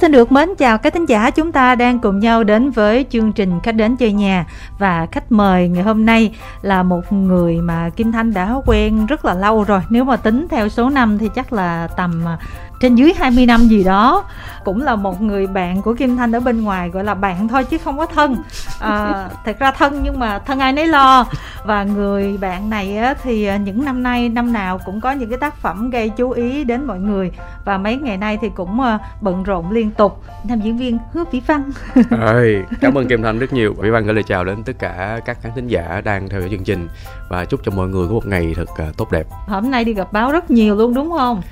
Xin được mến chào các thính giả chúng ta đang cùng nhau đến với chương trình khách đến chơi nhà. Và khách mời ngày hôm nay là một người mà Kim Thanh đã quen rất là lâu rồi. Nếu mà tính theo số năm thì chắc là tầm à, trên dưới 20 năm gì đó. Cũng là một người bạn của Kim Thanh ở bên ngoài gọi là bạn thôi chứ không có thân. À, thật ra thân nhưng mà thân ai nấy lo. Và người bạn này á, thì à, những năm nay năm nào cũng có những cái tác phẩm gây chú ý đến mọi người. Và mấy ngày nay thì cũng à, bận rộn liên tục nam diễn viên hứa vĩ văn. Ơi, cảm ơn Kim Thanh rất nhiều. Vĩ Văn gửi lời chào đến tất cả các khán thính giả đang theo dõi chương trình. Và chúc cho mọi người có một ngày thật à, tốt đẹp. hôm nay đi gặp báo rất nhiều luôn đúng không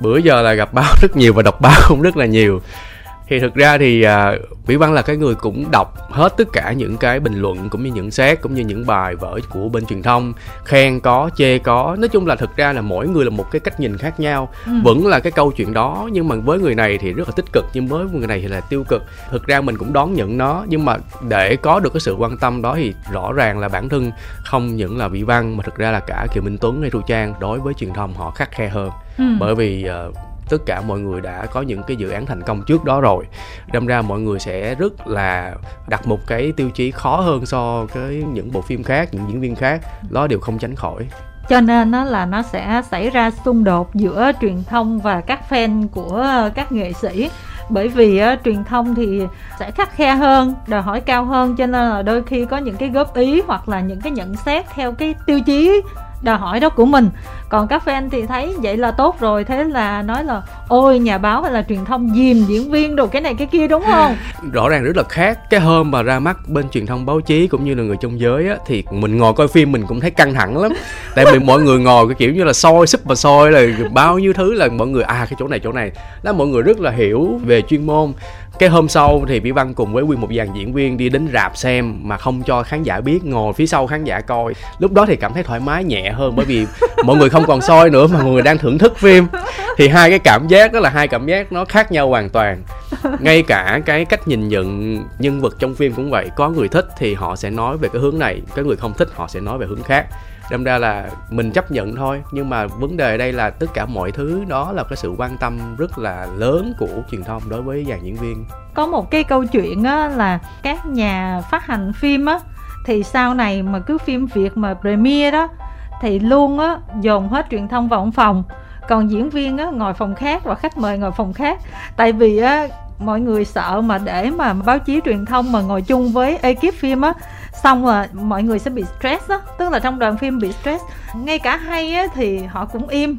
Bữa giờ là gặp báo rất nhiều và đọc báo cũng rất là nhiều. Thì thực ra thì à, Vĩ Văn là cái người cũng đọc hết tất cả những cái bình luận cũng như những xét cũng như những bài vở của bên truyền thông. Khen có chê có. Nói chung là thực ra là mỗi người là một cái cách nhìn khác nhau. Ừ. vẫn là cái câu chuyện đó nhưng mà với người này thì rất là tích cực nhưng với người này thì là tiêu cực. Thực ra mình cũng đón nhận nó nhưng mà để có được cái sự quan tâm đó thì rõ ràng là bản thân không những là Vĩ Văn mà thực ra là cả Kiều Minh Tuấn hay Thu Trang đối với truyền thông họ khắc khe hơn ừ. bởi vì ờ, tất cả mọi người đã có những cái dự án thành công trước đó rồi. Đâm ra mọi người sẽ rất là đặt một cái tiêu chí khó hơn so với những bộ phim khác những diễn viên khác. Đó đều không tránh khỏi. Cho nên nó là nó sẽ xảy ra xung đột giữa truyền thông và các fan của các nghệ sĩ. Bởi vì á, truyền thông thì sẽ khắc khe hơn đòi hỏi cao hơn. Cho nên là đôi khi có những cái góp ý hoặc là những cái nhận xét theo cái tiêu chí đòi hỏi đó của mình. Còn các fan thì thấy vậy là tốt rồi thế là nói là ôi nhà báo hay là truyền thông dìm diễn viên đồ cái này cái kia đúng không? Rõ ràng rất là khác. Cái hôm mà ra mắt bên truyền thông báo chí cũng như là người trong giới á thì mình ngồi coi phim mình cũng thấy căng thẳng lắm. Tại vì mọi người ngồi cái kiểu như là soi súp và soi là bao nhiêu thứ là mọi người à cái chỗ này chỗ này đó mọi người rất là hiểu về chuyên môn cái hôm sau thì Vĩ Văn cùng với nguyên một dàn diễn viên đi đến rạp xem mà không cho khán giả biết ngồi phía sau khán giả coi. Lúc đó thì cảm thấy thoải mái nhẹ hơn bởi vì mọi người không còn soi nữa mà mọi người đang thưởng thức phim. Thì hai cái cảm giác đó là hai cảm giác nó khác nhau hoàn toàn. Ngay cả cái cách nhìn nhận nhân vật trong phim cũng vậy có người thích thì họ sẽ nói về cái hướng này cái người không thích họ sẽ nói về hướng khác đâm ra là mình chấp nhận thôi. Nhưng mà vấn đề ở đây là tất cả mọi thứ đó là cái sự quan tâm rất là lớn của truyền thông đối với dàn diễn viên. Có một cái câu chuyện á, là các nhà phát hành phim á thì sau này mà cứ phim Việt mà premiere đó thì luôn á dồn hết truyền thông vào một phòng. Còn diễn viên á ngồi phòng khác và khách mời ngồi phòng khác. Tại vì á mọi người sợ mà để mà báo chí truyền thông mà ngồi chung với ekip phim á xong rồi mọi người sẽ bị stress đó, tức là trong đoàn phim bị stress. Ngay cả hay á thì họ cũng im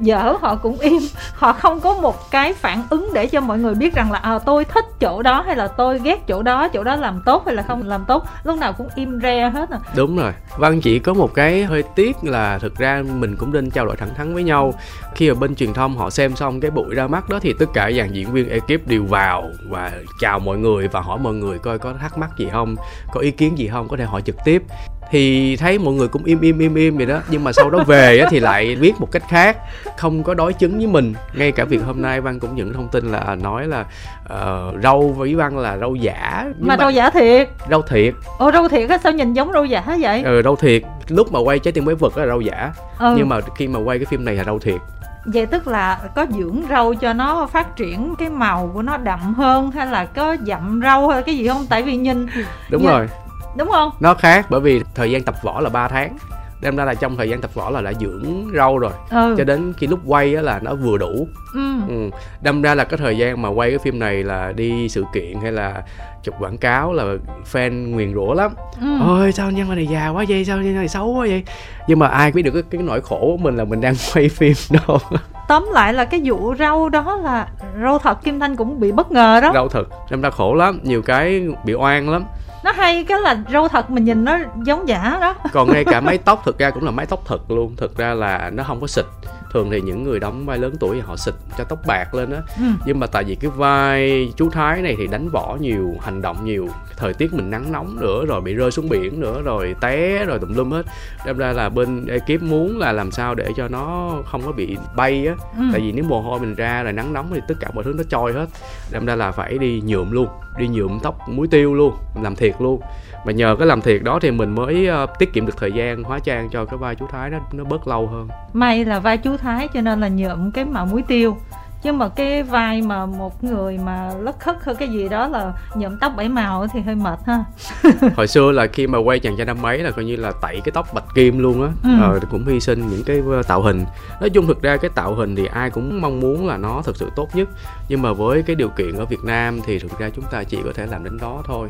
dở họ cũng im. Họ không có một cái phản ứng để cho mọi người biết rằng là à, tôi thích chỗ đó hay là tôi ghét chỗ đó chỗ đó làm tốt hay là không làm tốt. Lúc nào cũng im re hết à. Đúng rồi. Văn chỉ có một cái hơi tiếc là thực ra mình cũng nên trao đổi thẳng thắn với nhau. Khi ở bên truyền thông họ xem xong cái buổi ra mắt đó thì tất cả dàn diễn viên ekip đều vào và chào mọi người và hỏi mọi người coi có thắc mắc gì không có ý kiến gì không có thể hỏi trực tiếp thì thấy mọi người cũng im im im im vậy đó. Nhưng mà sau đó về á, thì lại viết một cách khác không có đối chứng với mình. Ngay cả việc hôm nay văn cũng nhận thông tin là nói là ờ, râu với văn là râu giả. Nhưng mà rau giả thiệt. Râu thiệt. Ồ rau thiệt á sao nhìn giống rau giả vậy? Ừ râu thiệt. Lúc mà quay trái tim quái vật á là râu giả. Ừ. nhưng mà khi mà quay cái phim này là râu thiệt. Vậy tức là có dưỡng rau cho nó phát triển cái màu của nó đậm hơn hay là có dặm rau hay cái gì không? Tại vì nhìn đúng Dạ. rồi đúng không? Nó khác bởi vì thời gian tập võ là 3 tháng. Đem ra là trong thời gian tập võ là đã dưỡng râu rồi. Ừ. Cho đến khi lúc quay á là nó vừa đủ. Ừ. Ừ. đâm ra là cái thời gian mà quay cái phim này là đi sự kiện hay là chụp quảng cáo là fan nguyền rủa lắm. Ừ. ôi sao nhân này già quá vậy? Sao nhân này xấu quá vậy? Nhưng mà ai biết được cái, cái nỗi khổ của mình là mình đang quay phim đâu. Tóm lại là cái vụ rau đó là rau thật kim thanh cũng bị bất ngờ đó. Rau thật. Đâm ra khổ lắm nhiều cái bị oan lắm nó hay cái là rau thật mình nhìn nó giống giả đó. Còn ngay cả mái tóc thực ra cũng là mái tóc thật luôn. Thực ra là nó không có xịt. Thường thì những người đóng vai lớn tuổi thì họ xịt cho tóc bạc lên á. Ừ. nhưng mà tại vì cái vai chú thái này thì đánh võ nhiều hành động nhiều. Thời tiết mình nắng nóng nữa rồi bị rơi xuống biển nữa rồi té rồi tùm lum hết. Đâm ra là bên ekip muốn là làm sao để cho nó không có bị bay á. Ừ. tại vì nếu mồ hôi mình ra rồi nắng nóng thì tất cả mọi thứ nó trôi hết. Đâm ra là phải đi nhuộm luôn đi nhuộm tóc muối tiêu luôn làm thiệt luôn. Và nhờ cái làm thiệt đó thì mình mới uh, tiết kiệm được thời gian hóa trang cho cái vai chú thái nó nó bớt lâu hơn. May là vai chú thái cho nên là nhuộm cái màu muối tiêu chứ mà cái vai mà một người mà lất khất hay cái gì đó là nhuộm tóc bảy màu thì hơi mệt ha. Hồi xưa là khi mà quay chàng trai năm mấy là coi như là tẩy cái tóc bạch kim luôn á. Ừ. ờ, cũng hy sinh những cái ờ, tạo hình. Nói chung thực ra cái tạo hình thì ai cũng mong muốn là nó thực sự tốt nhất. Nhưng mà với cái điều kiện ở Việt Nam thì thực ra chúng ta chỉ có thể làm đến đó thôi.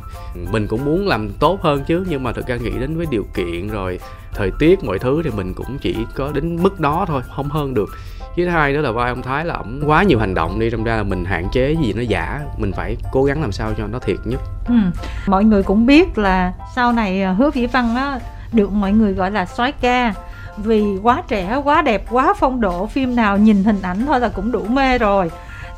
Mình cũng muốn làm tốt hơn chứ nhưng mà thực ra nghĩ đến với điều kiện rồi thời tiết mọi thứ thì mình cũng chỉ có đến mức đó thôi không hơn được thứ hai nữa là vai ông thái là ổng quá nhiều hành động đi trong ra là mình hạn chế gì nó giả. Mình phải cố gắng làm sao cho nó thiệt nhất. Ừ. mọi người cũng biết là sau này à, hứa vĩ văn á, được mọi người gọi là soái ca. Vì quá trẻ, quá đẹp, quá phong độ, phim nào nhìn hình ảnh thôi là cũng đủ mê rồi.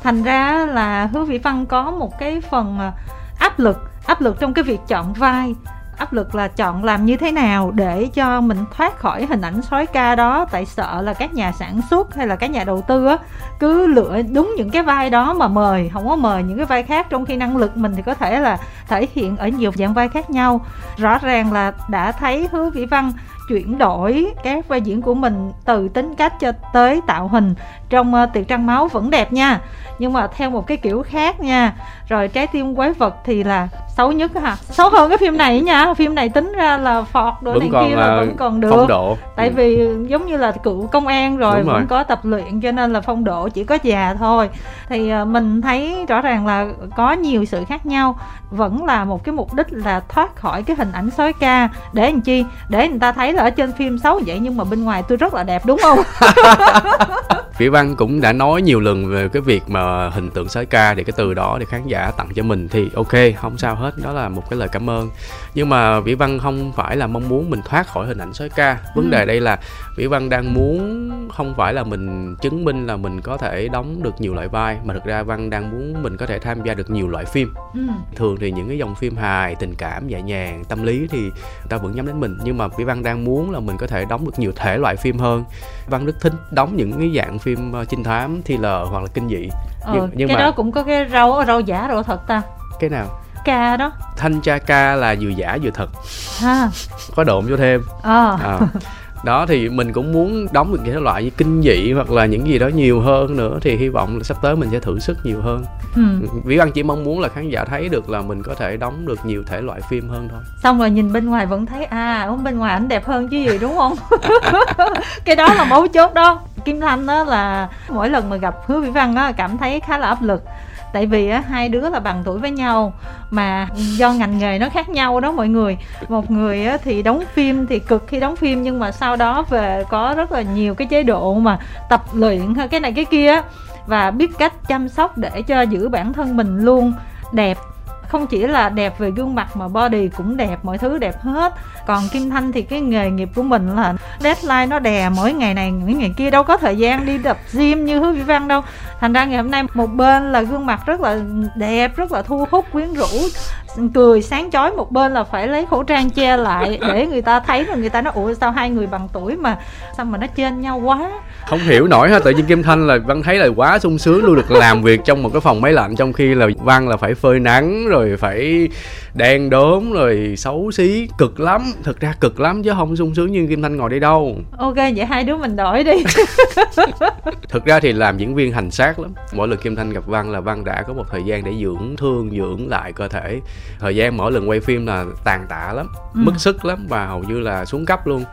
Thành ra là hứa vĩ văn có một cái phần à, áp lực áp lực trong cái việc chọn vai áp lực là chọn làm như thế nào để cho mình thoát khỏi hình ảnh sói ca đó? Tại sợ là các nhà sản xuất hay là các nhà đầu tư á cứ lựa đúng những cái vai đó mà mời không có mời những cái vai khác. Trong khi năng lực mình thì có thể là thể hiện ở nhiều dạng vai khác nhau. Rõ ràng là đã thấy hứa vĩ văn chuyển đổi các vai diễn của mình từ tính cách cho tới tạo hình trong uh, tiệc trăng máu vẫn đẹp nha. Nhưng mà theo một cái kiểu khác nha. Rồi trái tim quái vật thì là xấu nhất á hả? Xấu hơn cái phim này nha. Phim này tính ra là phọt đồ này còn kia là vẫn còn được. phong độ. Tại Ừ. vì giống như là cựu công an rồi Đúng rồi. vẫn có tập luyện cho nên là phong độ chỉ có già thôi. Thì à, mình thấy rõ ràng là có nhiều sự khác nhau. Vẫn là một cái mục đích là thoát khỏi cái hình ảnh sói ca. Để làm chi? Để người ta thấy là ở trên phim xấu vậy nhưng mà bên ngoài tôi rất là đẹp đúng không Vĩ Văn cũng đã nói nhiều lần về cái việc mà hình tượng sói ca thì cái từ đó thì khán giả tặng cho mình thì ok không sao hết đó là một cái lời cảm ơn. Nhưng mà Vĩ Văn không phải là mong muốn mình thoát khỏi hình ảnh sói ca. Vấn Ừ. đề đây là Vĩ Văn đang muốn không phải là mình chứng minh là mình có thể đóng được nhiều loại vai mà thực ra Văn đang muốn mình có thể tham gia được nhiều loại phim. Ừ. thường thì những cái dòng phim hài tình cảm nhẹ nhàng tâm lý thì người ta vẫn nhắm đến mình. Nhưng mà Vĩ Văn đang muốn là mình có thể đóng được nhiều thể loại phim hơn Văn rất thích đóng những cái dạng phim ờ, trinh thám thriller hoặc là kinh dị. Ờ, Nhưng- nhưng cái mà- đó cũng có cái rau rau giả rau thật ta. Cái nào? Ca đó. Thanh cha ca là vừa giả vừa thật. Ha. Có độn vô thêm. Ờ. À. đó thì mình cũng muốn đóng được những cái loại như kinh dị hoặc là những gì đó nhiều hơn nữa thì hy vọng là sắp tới mình sẽ thử sức nhiều hơn. Ừ. Vĩ Văn chỉ mong muốn là khán giả thấy được là mình có thể đóng được nhiều thể loại phim hơn thôi. Xong rồi nhìn bên ngoài vẫn thấy à ông bên ngoài ảnh đẹp hơn chứ gì đúng không? Cái đó là mấu chốt đó. Kim thanh đó là mỗi lần mà gặp hứa vĩ văn á cảm thấy khá là áp lực tại vì á, hai đứa là bằng tuổi với nhau, mà do ngành nghề nó khác nhau đó mọi người. Một người á thì đóng phim thì cực khi đóng phim, nhưng mà sau đó về có rất là nhiều cái chế độ mà tập luyện cái này cái kia và biết cách chăm sóc để cho giữ bản thân mình luôn đẹp không chỉ là đẹp về gương mặt mà body cũng đẹp, mọi thứ đẹp hết. Còn kim thanh thì cái nghề nghiệp của mình là deadline nó đè mỗi ngày này, mỗi ngày kia, đâu có thời gian đi tập gym như hứa vĩ văn đâu. Thành ra ngày hôm nay một bên là gương mặt rất là đẹp, rất là thu hút quyến rũ cười sáng chói một bên là phải lấy khẩu trang che lại để người ta thấy rồi người ta nói, ủa, sao hai người bằng tuổi mà, sao mà nó trên nhau quá? Không hiểu nổi ha, tự nhiên kim thanh là văn thấy là quá sung sướng luôn, được làm việc trong một cái phòng máy lạnh, trong khi là văn là phải phơi nắng, rồi phải đen đốm rồi xấu xí cực lắm. Thực ra cực lắm chứ không sung sướng như kim thanh ngồi đây đâu. Ok vậy hai đứa mình đổi đi. Thực ra thì làm diễn viên hành xác lắm. Mỗi lần kim thanh gặp văn là văn đã có một thời gian để dưỡng thương dưỡng lại cơ thể. Thời gian mỗi lần quay phim là tàn tạ lắm Ừ. mất sức lắm và hầu như là xuống cấp luôn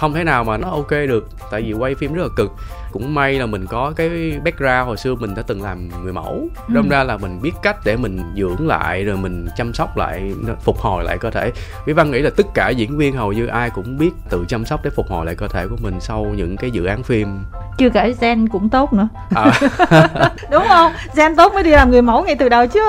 không thể nào mà nó ok được tại vì quay phim rất là cực. Cũng may là mình có cái background hồi xưa mình đã từng làm người mẫu. Ừ. đâm ra là mình biết cách để mình dưỡng lại rồi mình chăm sóc lại phục hồi lại cơ thể. Vĩ Văn nghĩ là tất cả diễn viên hầu như ai cũng biết tự chăm sóc để phục hồi lại cơ thể của mình sau những cái dự án phim. Chưa kể gen cũng tốt nữa. À, đúng không? Gen tốt mới đi làm người mẫu ngay từ đầu chứ.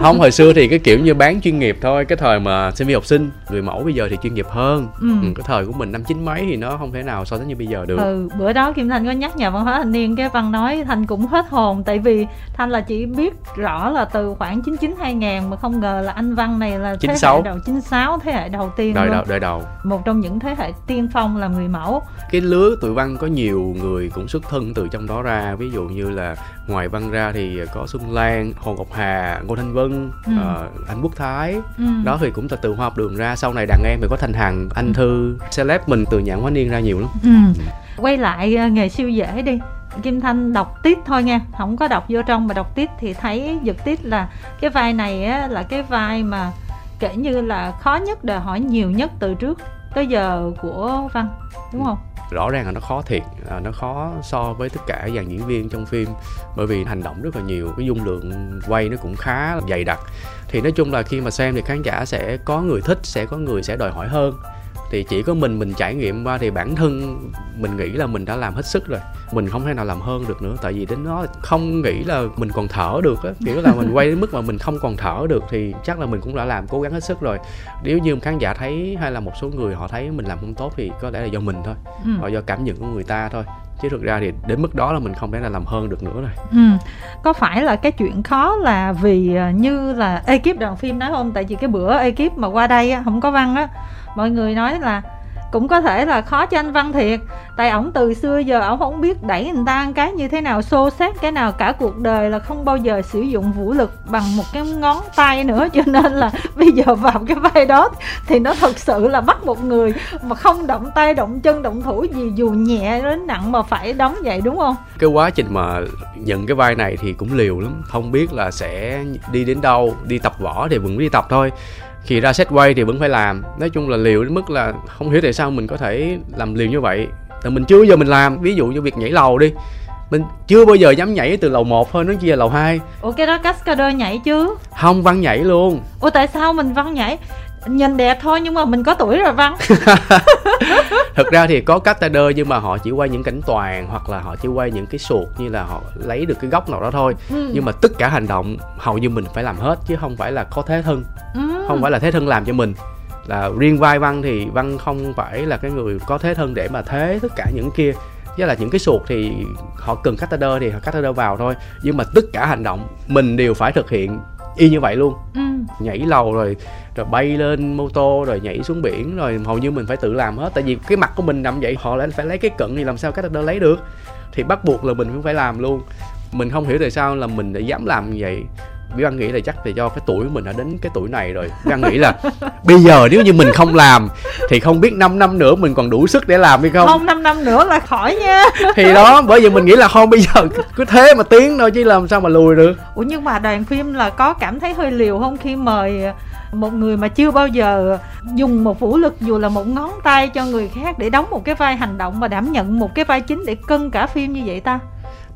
Không hồi xưa thì cái kiểu như bán chuyên nghiệp thôi. Cái thời mà sinh viên học sinh người mẫu bây giờ thì chuyên nghiệp hơn. Ừ. ừ, cái thời của mình năm chín mấy thì nó không thể nào so sánh như bây giờ được. Ừ bữa đó kim thanh có nhắc nhà văn hóa thanh niên cái văn nói thanh cũng hết hồn tại vì thanh là chỉ biết rõ là từ khoảng 99 2000 mà không ngờ là anh văn này là thế 96. hệ đầu 96 thế hệ đầu tiên đời luôn. đầu đời đầu. Một trong những thế hệ tiên phong làm người mẫu. Cái lứa tụi văn có nhiều người cũng xuất thân từ trong đó ra ví dụ như là ngoài văn ra thì có xuân lan hồ ngọc hà ngô thanh vân Ừ. ờ, anh quốc thái ừ. đó thì cũng từ từ hoa học đường ra sau này đàn em thì có thanh hằng anh thư celeb mình từ nhãn hóa niên ra nhiều lắm Ừ. quay lại ờ, nghề siêu dễ đi Kim Thanh đọc tiết thôi nha không có đọc vô trong mà đọc tiết thì thấy giật tiết là cái vai này á, là cái vai mà kể như là khó nhất đòi hỏi nhiều nhất từ trước tới giờ của Văn đúng không? Rõ ràng là nó khó thiệt à, nó khó so với tất cả dàn diễn viên trong phim bởi vì hành động rất là nhiều cái dung lượng quay nó cũng khá là dày đặc. Thì nói chung là khi mà xem thì khán giả sẽ có người thích sẽ có người sẽ đòi hỏi hơn thì chỉ có mình mình trải nghiệm qua thì bản thân mình nghĩ là mình đã làm hết sức rồi. Mình không thể nào làm hơn được nữa tại vì đến nó không nghĩ là mình còn thở được á. Kiểu là mình quay đến mức mà mình không còn thở được thì chắc là mình cũng đã làm cố gắng hết sức rồi. Nếu như khán giả thấy hay là một số người họ thấy mình làm không tốt thì có lẽ là do mình thôi ừ. hoặc do cảm nhận của người ta thôi. Chứ thực ra thì đến mức đó là mình không thể nào làm hơn được nữa rồi. Ừ. có phải là cái chuyện khó là vì à, như là ekip đoàn phim nói không? Tại vì cái bữa ekip mà qua đây không có văn á mọi người nói là cũng có thể là khó cho anh Văn thiệt. Tại ổng từ xưa giờ ổng không biết đẩy người ta cái như thế nào, xô xét cái nào cả cuộc đời là không bao giờ sử dụng vũ lực bằng một cái ngón tay nữa. Cho nên là bây giờ vào cái vai đó thì nó thật sự là bắt một người mà không động tay, động chân, động thủ gì, dù nhẹ đến nặng mà phải đóng vậy, đúng không? Cái quá trình mà nhận cái vai này thì cũng liều lắm. Không biết là sẽ đi đến đâu, đi tập võ thì vẫn đi tập thôi khi ra set quay thì vẫn phải làm. Nói chung là liều đến mức là không hiểu tại sao mình có thể làm liều như vậy. Tại mình chưa bao giờ mình làm. Ví dụ như việc nhảy lầu đi. Mình chưa bao giờ dám nhảy từ lầu 1 thôi nó chỉ là lầu 2 Ủa cái đó cascader nhảy chứ? Không văn nhảy luôn. Ủa tại sao mình văn nhảy nhìn đẹp thôi nhưng mà mình có tuổi rồi văn. Thực ra thì có castader nhưng mà họ chỉ quay những cảnh toàn hoặc là họ chỉ quay những cái suột như là họ lấy được cái góc nào đó thôi. Ừ. nhưng mà tất cả hành động hầu như mình phải làm hết chứ không phải là có thế thân. Ừ. không phải là thế thân làm cho mình. Là riêng vai văn thì văn không phải là cái người có thế thân để mà thế tất cả những kia. Với là những cái suột thì họ cần catheter thì họ catheter vào thôi. Nhưng mà tất cả hành động mình đều phải thực hiện y như vậy luôn. Ừ. nhảy lầu rồi rồi bay lên mô tô rồi nhảy xuống biển rồi hầu như mình phải tự làm hết. Tại vì cái mặt của mình nằm vậy họ lại phải lấy cái cận thì làm sao catheter lấy được? Thì bắt buộc là mình cũng phải làm luôn. Mình không hiểu tại sao là mình lại dám làm như vậy Bí Văn nghĩ là chắc là do cái tuổi của mình đã đến cái tuổi này rồi. Bí Văn nghĩ là bây giờ nếu như mình không làm Thì không biết 5 năm nữa mình còn đủ sức để làm hay không? Không 5 năm nữa là khỏi nha. Thì đó bởi vì mình nghĩ là không bây giờ cứ thế mà tiến thôi chứ làm sao mà lùi được. Ủa nhưng mà đoàn phim là có cảm thấy hơi liều không khi mời một người mà chưa bao giờ dùng một vũ lực dù là một ngón tay cho người khác để đóng một cái vai hành động mà đảm nhận một cái vai chính để cân cả phim như vậy ta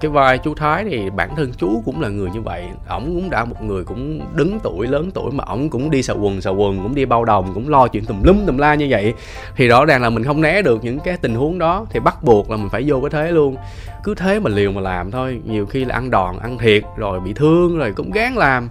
cái vai chú thái thì bản thân chú cũng là người như vậy. Ổng cũng đã một người cũng đứng tuổi, lớn tuổi mà ổng cũng đi xà quần xà quần, cũng đi bao đồng, cũng lo chuyện tùm lum, tùm la như vậy. Thì rõ ràng là mình không né được những cái tình huống đó, thì bắt buộc là mình phải vô cái thế luôn. Cứ thế mà liều mà làm thôi, nhiều khi là ăn đòn, ăn thiệt, rồi bị thương, rồi cũng gán làm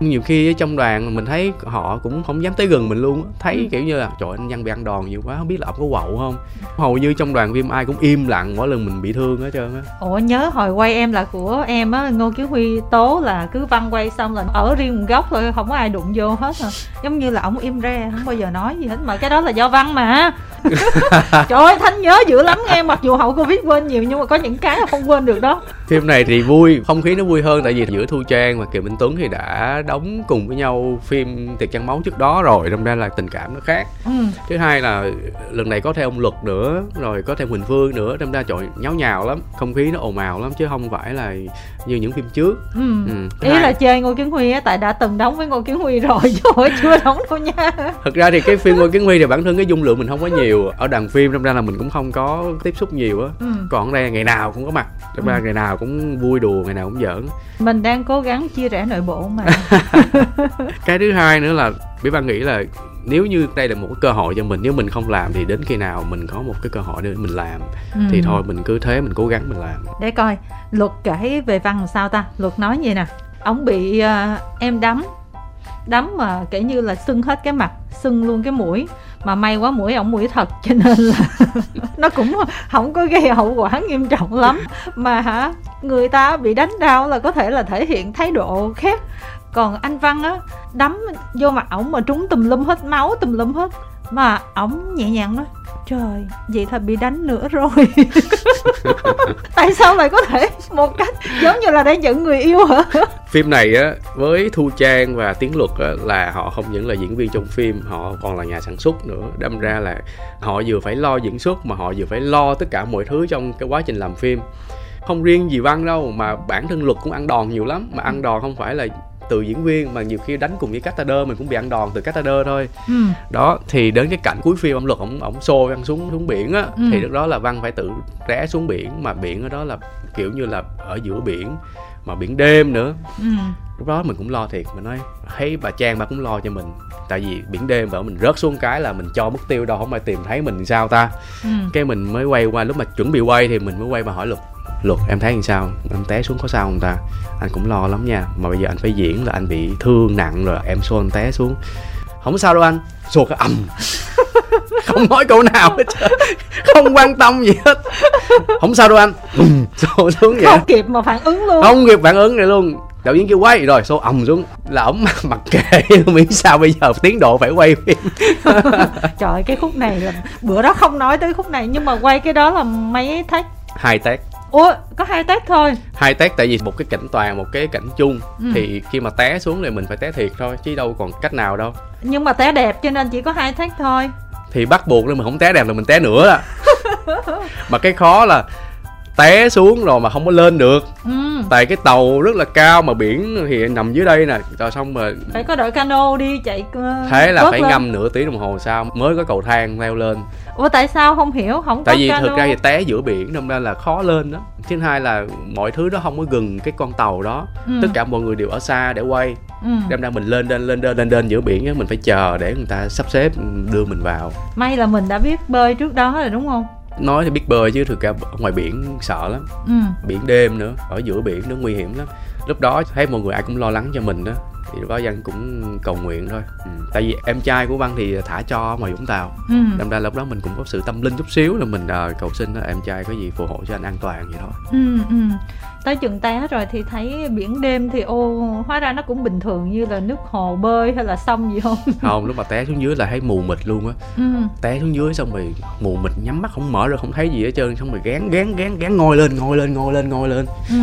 nhiều khi ở trong đoàn mình thấy họ cũng không dám tới gần mình luôn thấy ừ. kiểu như là trời anh văn bị ăn đòn nhiều quá không biết là ông có quậu không? Hầu như trong đoàn phim ai cũng im lặng mỗi lần mình bị thương hết trơn á. Ủa nhớ hồi quay em là của em á ngô kiến huy tố là cứ văn quay xong là ở riêng một góc thôi không có ai đụng vô hết à giống như là ổng im re không bao giờ nói gì hết mà cái đó là do văn mà trời ơi thanh nhớ dữ lắm nghe mặc dù hậu covid quên nhiều nhưng mà có những cái là không quên được đó phim này thì vui không khí nó vui hơn tại vì giữa thu trang và kiều minh tuấn thì đã đóng cùng với nhau phim tiệc trăng máu trước đó rồi đâm ra là tình cảm nó khác ừ. thứ hai là lần này có thêm ông luật nữa rồi có thêm huỳnh phương nữa đâm ra trời nháo nhào lắm không khí nó ồn ào lắm chứ không phải là như những phim trước ừ. Ừ. ý hai... là chơi ngô kiến huy á tại đã từng đóng với ngô kiến huy rồi chứ chưa đóng đâu nha thực ra thì cái phim ngô kiến huy thì bản thân cái dung lượng mình không có nhiều ở đoàn phim đâm ra là mình cũng không có tiếp xúc nhiều á. Ừ. còn đây ngày nào cũng có mặt. Đâm ra ừ. ngày nào cũng vui đùa ngày nào cũng giỡn. Mình đang cố gắng chia rẽ nội bộ mà. Cái thứ hai nữa là bí văn nghĩ là nếu như đây là một cái cơ hội cho mình nếu mình không làm thì đến khi nào mình có một cái cơ hội để mình làm ừ. thì thôi mình cứ thế mình cố gắng mình làm. Để coi luật kể về văn sao ta? Luật nói gì nè. Ông bị uh, em đấm. Đấm mà kể như là sưng hết cái mặt sưng luôn cái mũi mà may quá mũi ổng mũi thật, cho nên là nó cũng không có gây hậu quả nghiêm trọng lắm. Mà hả, người ta bị đánh đau là có thể là thể hiện thái độ khác còn anh văn á, đấm vô mặt ổng mà trúng tùm lum hết, máu tùm lum hết. Mà ổng nhẹ nhàng nói trời vậy là bị đánh nữa rồi. Tại sao lại có thể một cách giống như là đang giận người yêu hả? Phim này á với thu trang và tiến luật á, là họ không những là diễn viên trong phim họ còn là nhà sản xuất nữa. Đâm ra là họ vừa phải lo diễn xuất mà họ vừa phải lo tất cả mọi thứ trong cái quá trình làm phim. Không riêng gì văn đâu mà bản thân luật cũng ăn đòn nhiều lắm. Mà ăn đòn không phải là từ diễn viên mà nhiều khi đánh cùng với Castader mình cũng bị ăn đòn từ Castader thôi ừ. đó thì đến cái cảnh cuối phim ông luật ổng ổng xô văn xuống xuống biển á Ừ. thì lúc đó là văn phải tự rẽ xuống biển mà biển ở đó là kiểu như là ở giữa biển mà biển đêm nữa ừ. lúc đó mình cũng lo thiệt mình nói thấy bà trang bà cũng lo cho mình tại vì biển đêm vợ mình rớt xuống cái là mình cho mất tiêu đâu không ai tìm thấy mình sao ta ừ. cái mình mới quay qua lúc mà chuẩn bị quay thì mình mới quay mà hỏi luật luật em thấy làm sao? Em té xuống có sao không ta? Anh cũng lo lắm nha. Mà bây giờ anh phải diễn là anh bị thương nặng rồi em xô anh té xuống. Không sao đâu anh. Xô cái ầm. Không nói câu nào hết trơn. không quan tâm gì hết. Không sao đâu anh. Xô xuống vậy. Không kịp mà phản ứng luôn. Không kịp phản ứng này luôn. Đạo diễn kêu quay. Rồi xô ầm xuống. Là ổng mặc kệ miễn sao bây giờ tiến độ phải quay phim. Trời cái khúc này là bữa đó không nói tới khúc này nhưng mà quay cái đó là mấy take? Hai tác ủa có hai take thôi. Hai tác tại vì một cái cảnh toàn một cái cảnh chung. Ừ. thì khi mà té xuống thì mình phải té thiệt thôi chứ đâu còn cách nào đâu. Nhưng mà té đẹp cho nên chỉ có hai take thôi. Thì bắt buộc nên mình không té đẹp là mình té nữa. À mà cái khó là té xuống rồi mà không có lên được. Ừ. tại cái tàu rất là cao mà biển thì nằm dưới đây nè. Rồi xong mà phải có đội cano đi chạy ờ, thế là phải lên. ngâm nửa tiếng đồng hồ sau mới có cầu thang leo lên. Ủa tại sao không hiểu? Không tại có vì cano. thực ra thì té giữa biển nên ra là khó lên đó. Thứ hai là mọi thứ đó không có gần cái con tàu đó. Ừ. tất cả mọi người đều ở xa để quay. Ừ. đem ra mình lên lên lên lên lên lên giữa biển á mình phải chờ để người ta sắp xếp đưa mình vào. May là mình đã biết bơi trước đó rồi đúng không nói thì biết bơi chứ thực ra ngoài biển sợ lắm ừ. biển đêm nữa ở giữa biển nó nguy hiểm lắm lúc đó thấy mọi người ai cũng lo lắng cho mình đó thì lúc đó văn cũng cầu nguyện thôi ừ. tại vì em trai của văn thì thả cho ngoài vũng tàu ừ. đâm ra lúc đó mình cũng có sự tâm linh chút xíu là mình ờ, cầu xin đó, em trai có gì phù hộ cho anh an toàn vậy thôi ừ ừ tới chừng té rồi thì thấy biển đêm thì ô hóa ra nó cũng bình thường như là nước hồ bơi hay là sông gì không không lúc mà té xuống dưới là thấy mù mịt luôn á ừ. té xuống dưới xong rồi mù mịt nhắm mắt không mở rồi không thấy gì hết trơn xong rồi gán gán gán gán ngoi lên ngoi lên ngoi lên ngoi lên ừ.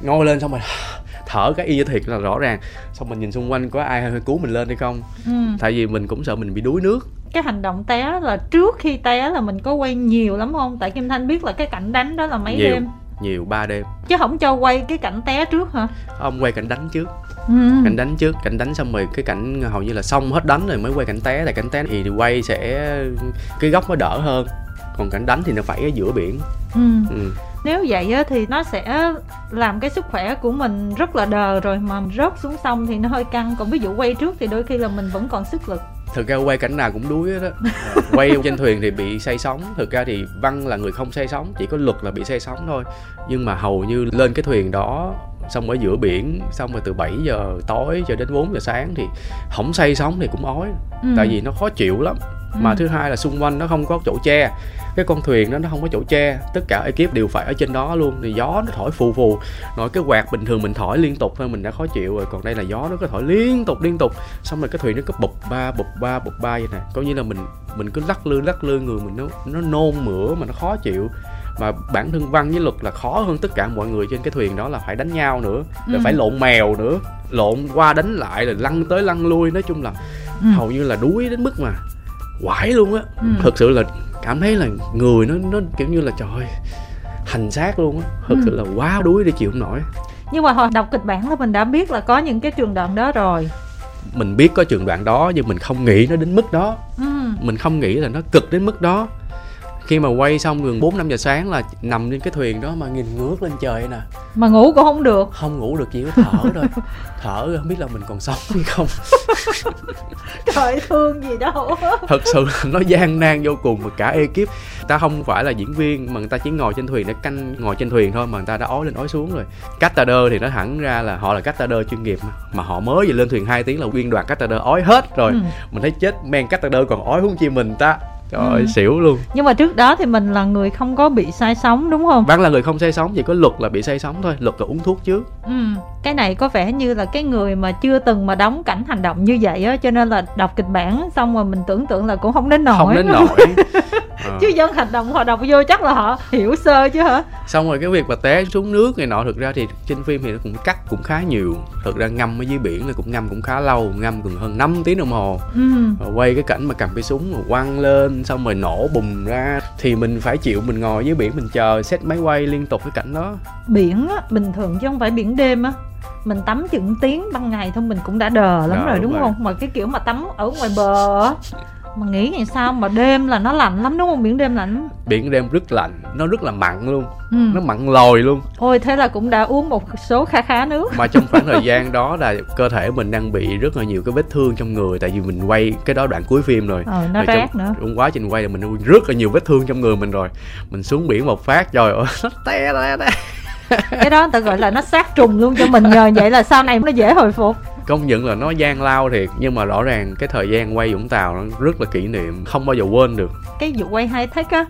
ngoi lên xong rồi thở cái y thiệt là rõ ràng xong mình nhìn xung quanh có ai cứu mình lên hay không ừ. tại vì mình cũng sợ mình bị đuối nước cái hành động té là trước khi té là mình có quay nhiều lắm không tại kim thanh biết là cái cảnh đánh đó là mấy Nhiều. đêm nhiều ba đêm chứ không cho quay cái cảnh té trước hả ông quay cảnh đánh trước ừ. cảnh đánh trước cảnh đánh xong rồi cái cảnh hầu như là xong hết đánh rồi mới quay cảnh té tại cảnh té thì quay sẽ cái góc nó đỡ hơn còn cảnh đánh thì nó phải ở giữa biển Ừ. ừ. Nếu vậy á, thì nó sẽ làm cái sức khỏe của mình rất là đờ rồi mà rớt xuống sông thì nó hơi căng. Còn ví dụ quay trước thì đôi khi là mình vẫn còn sức lực. Thực ra quay cảnh nào cũng đuối hết á. Quay trên thuyền thì bị say sóng. Thực ra thì văn là người không say sóng chỉ có luật là bị say sóng thôi. Nhưng mà hầu như lên cái thuyền đó xong ở giữa biển xong rồi từ 7 giờ tối cho đến 4 giờ sáng thì không say sóng thì cũng ói. Ừ. tại vì nó khó chịu lắm. Mà Ừ. thứ hai là xung quanh nó không có chỗ che cái con thuyền đó nó không có chỗ che tất cả ekip đều phải ở trên đó luôn. Thì gió nó thổi phù phù. Nói cái quạt bình thường mình thổi liên tục thôi mình đã khó chịu rồi. Còn đây là gió nó cứ thổi liên tục liên tục. Xong rồi cái thuyền nó cứ bụp ba bụp ba bụp ba vậy nè. Coi như là mình mình cứ lắc lư lắc lư người mình nó nó nôn mửa mà nó khó chịu. Mà bản thân văn với luật là khó hơn tất cả mọi người trên cái thuyền đó là phải đánh nhau nữa rồi Ừ. phải lộn mèo nữa. Lộn qua đánh lại rồi lăn tới lăn lui. Nói chung là Ừ. hầu như là đuối đến mức mà quải luôn á Ừ. thực sự là cảm thấy là người nó nó kiểu như là trời ơi, hành xác luôn á thực Ừ. sự là quá đuối để chịu không nổi nhưng mà hồi đọc kịch bản là mình đã biết là có những cái trường đoạn đó rồi mình biết có trường đoạn đó nhưng mình không nghĩ nó đến mức đó ừ. mình không nghĩ là nó cực đến mức đó khi mà quay xong gần 4 5 giờ sáng là nằm trên cái thuyền đó mà nhìn ngước lên trời nè. Mà ngủ cũng không được. Không ngủ được chỉ có thở thôi. Thở không biết là mình còn sống hay không. Trời thương gì đâu. Thật sự là nó gian nan vô cùng mà cả ekip. Ta không phải là diễn viên mà người ta chỉ ngồi trên thuyền để canh ngồi trên thuyền thôi mà người ta đã ói lên ói xuống rồi. Castader thì nó hẳn ra là họ là Castader chuyên nghiệp mà, mà họ mới vừa lên thuyền 2 tiếng là nguyên đoàn Castader ói hết rồi. Ừ. mình thấy chết men Castader còn ói huống chi mình ta trời Ừ. ơi xỉu luôn nhưng mà trước đó thì mình là người không có bị sai sóng đúng không Văn là người không say sóng chỉ có luật là bị say sóng thôi luật là uống thuốc trước ừ. Cái này có vẻ như là cái người mà chưa từng mà đóng cảnh hành động như vậy á cho nên là đọc kịch bản xong rồi mình tưởng tượng là cũng không đến nổi. Không đến nổi. Ờ. chứ dân hành động họ đọc vô chắc là họ hiểu sơ chứ hả? Xong rồi cái việc mà té xuống nước này nọ thực ra thì trên phim thì nó cũng cắt cũng khá nhiều. Thực ra ngâm ở dưới biển là cũng ngâm cũng khá lâu ngâm gần hơn 5 tiếng đồng hồ. Ừ. rồi quay cái cảnh mà cầm cái súng rồi quăng lên xong rồi nổ bùng ra. Thì mình phải chịu mình ngồi dưới biển mình chờ xét máy quay liên tục cái cảnh đó. Biển á bình thường chứ không phải biển đêm á mình tắm chừng tiếng ban ngày thôi mình cũng đã đờ lắm Đờ, rồi đúng đúng rồi. không? Mà cái kiểu mà tắm ở ngoài bờ mà nghĩ ngày sao mà đêm là nó lạnh lắm đúng không? Biển đêm lạnh biển đêm rất lạnh nó rất là mặn luôn. Ừ. nó mặn lòi luôn. Ôi thế là cũng đã uống một số kha khá nước. Mà trong khoảng thời gian đó là cơ thể mình đang bị rất là nhiều cái vết thương trong người tại vì mình quay cái đó đoạn cuối phim rồi. Ờ nó Rồi rát trong, nữa. trong quá trình quay là mình rất là nhiều vết thương trong người mình rồi. Mình xuống biển một phát ơi nó té té té cái đó ta gọi là nó sát trùng luôn cho mình nhờ vậy là sau này nó dễ hồi phục. Công nhận là nó gian lao thiệt nhưng mà rõ ràng cái thời gian quay Vũng Tàu nó rất là kỷ niệm không bao giờ quên được. Cái vụ quay hai take á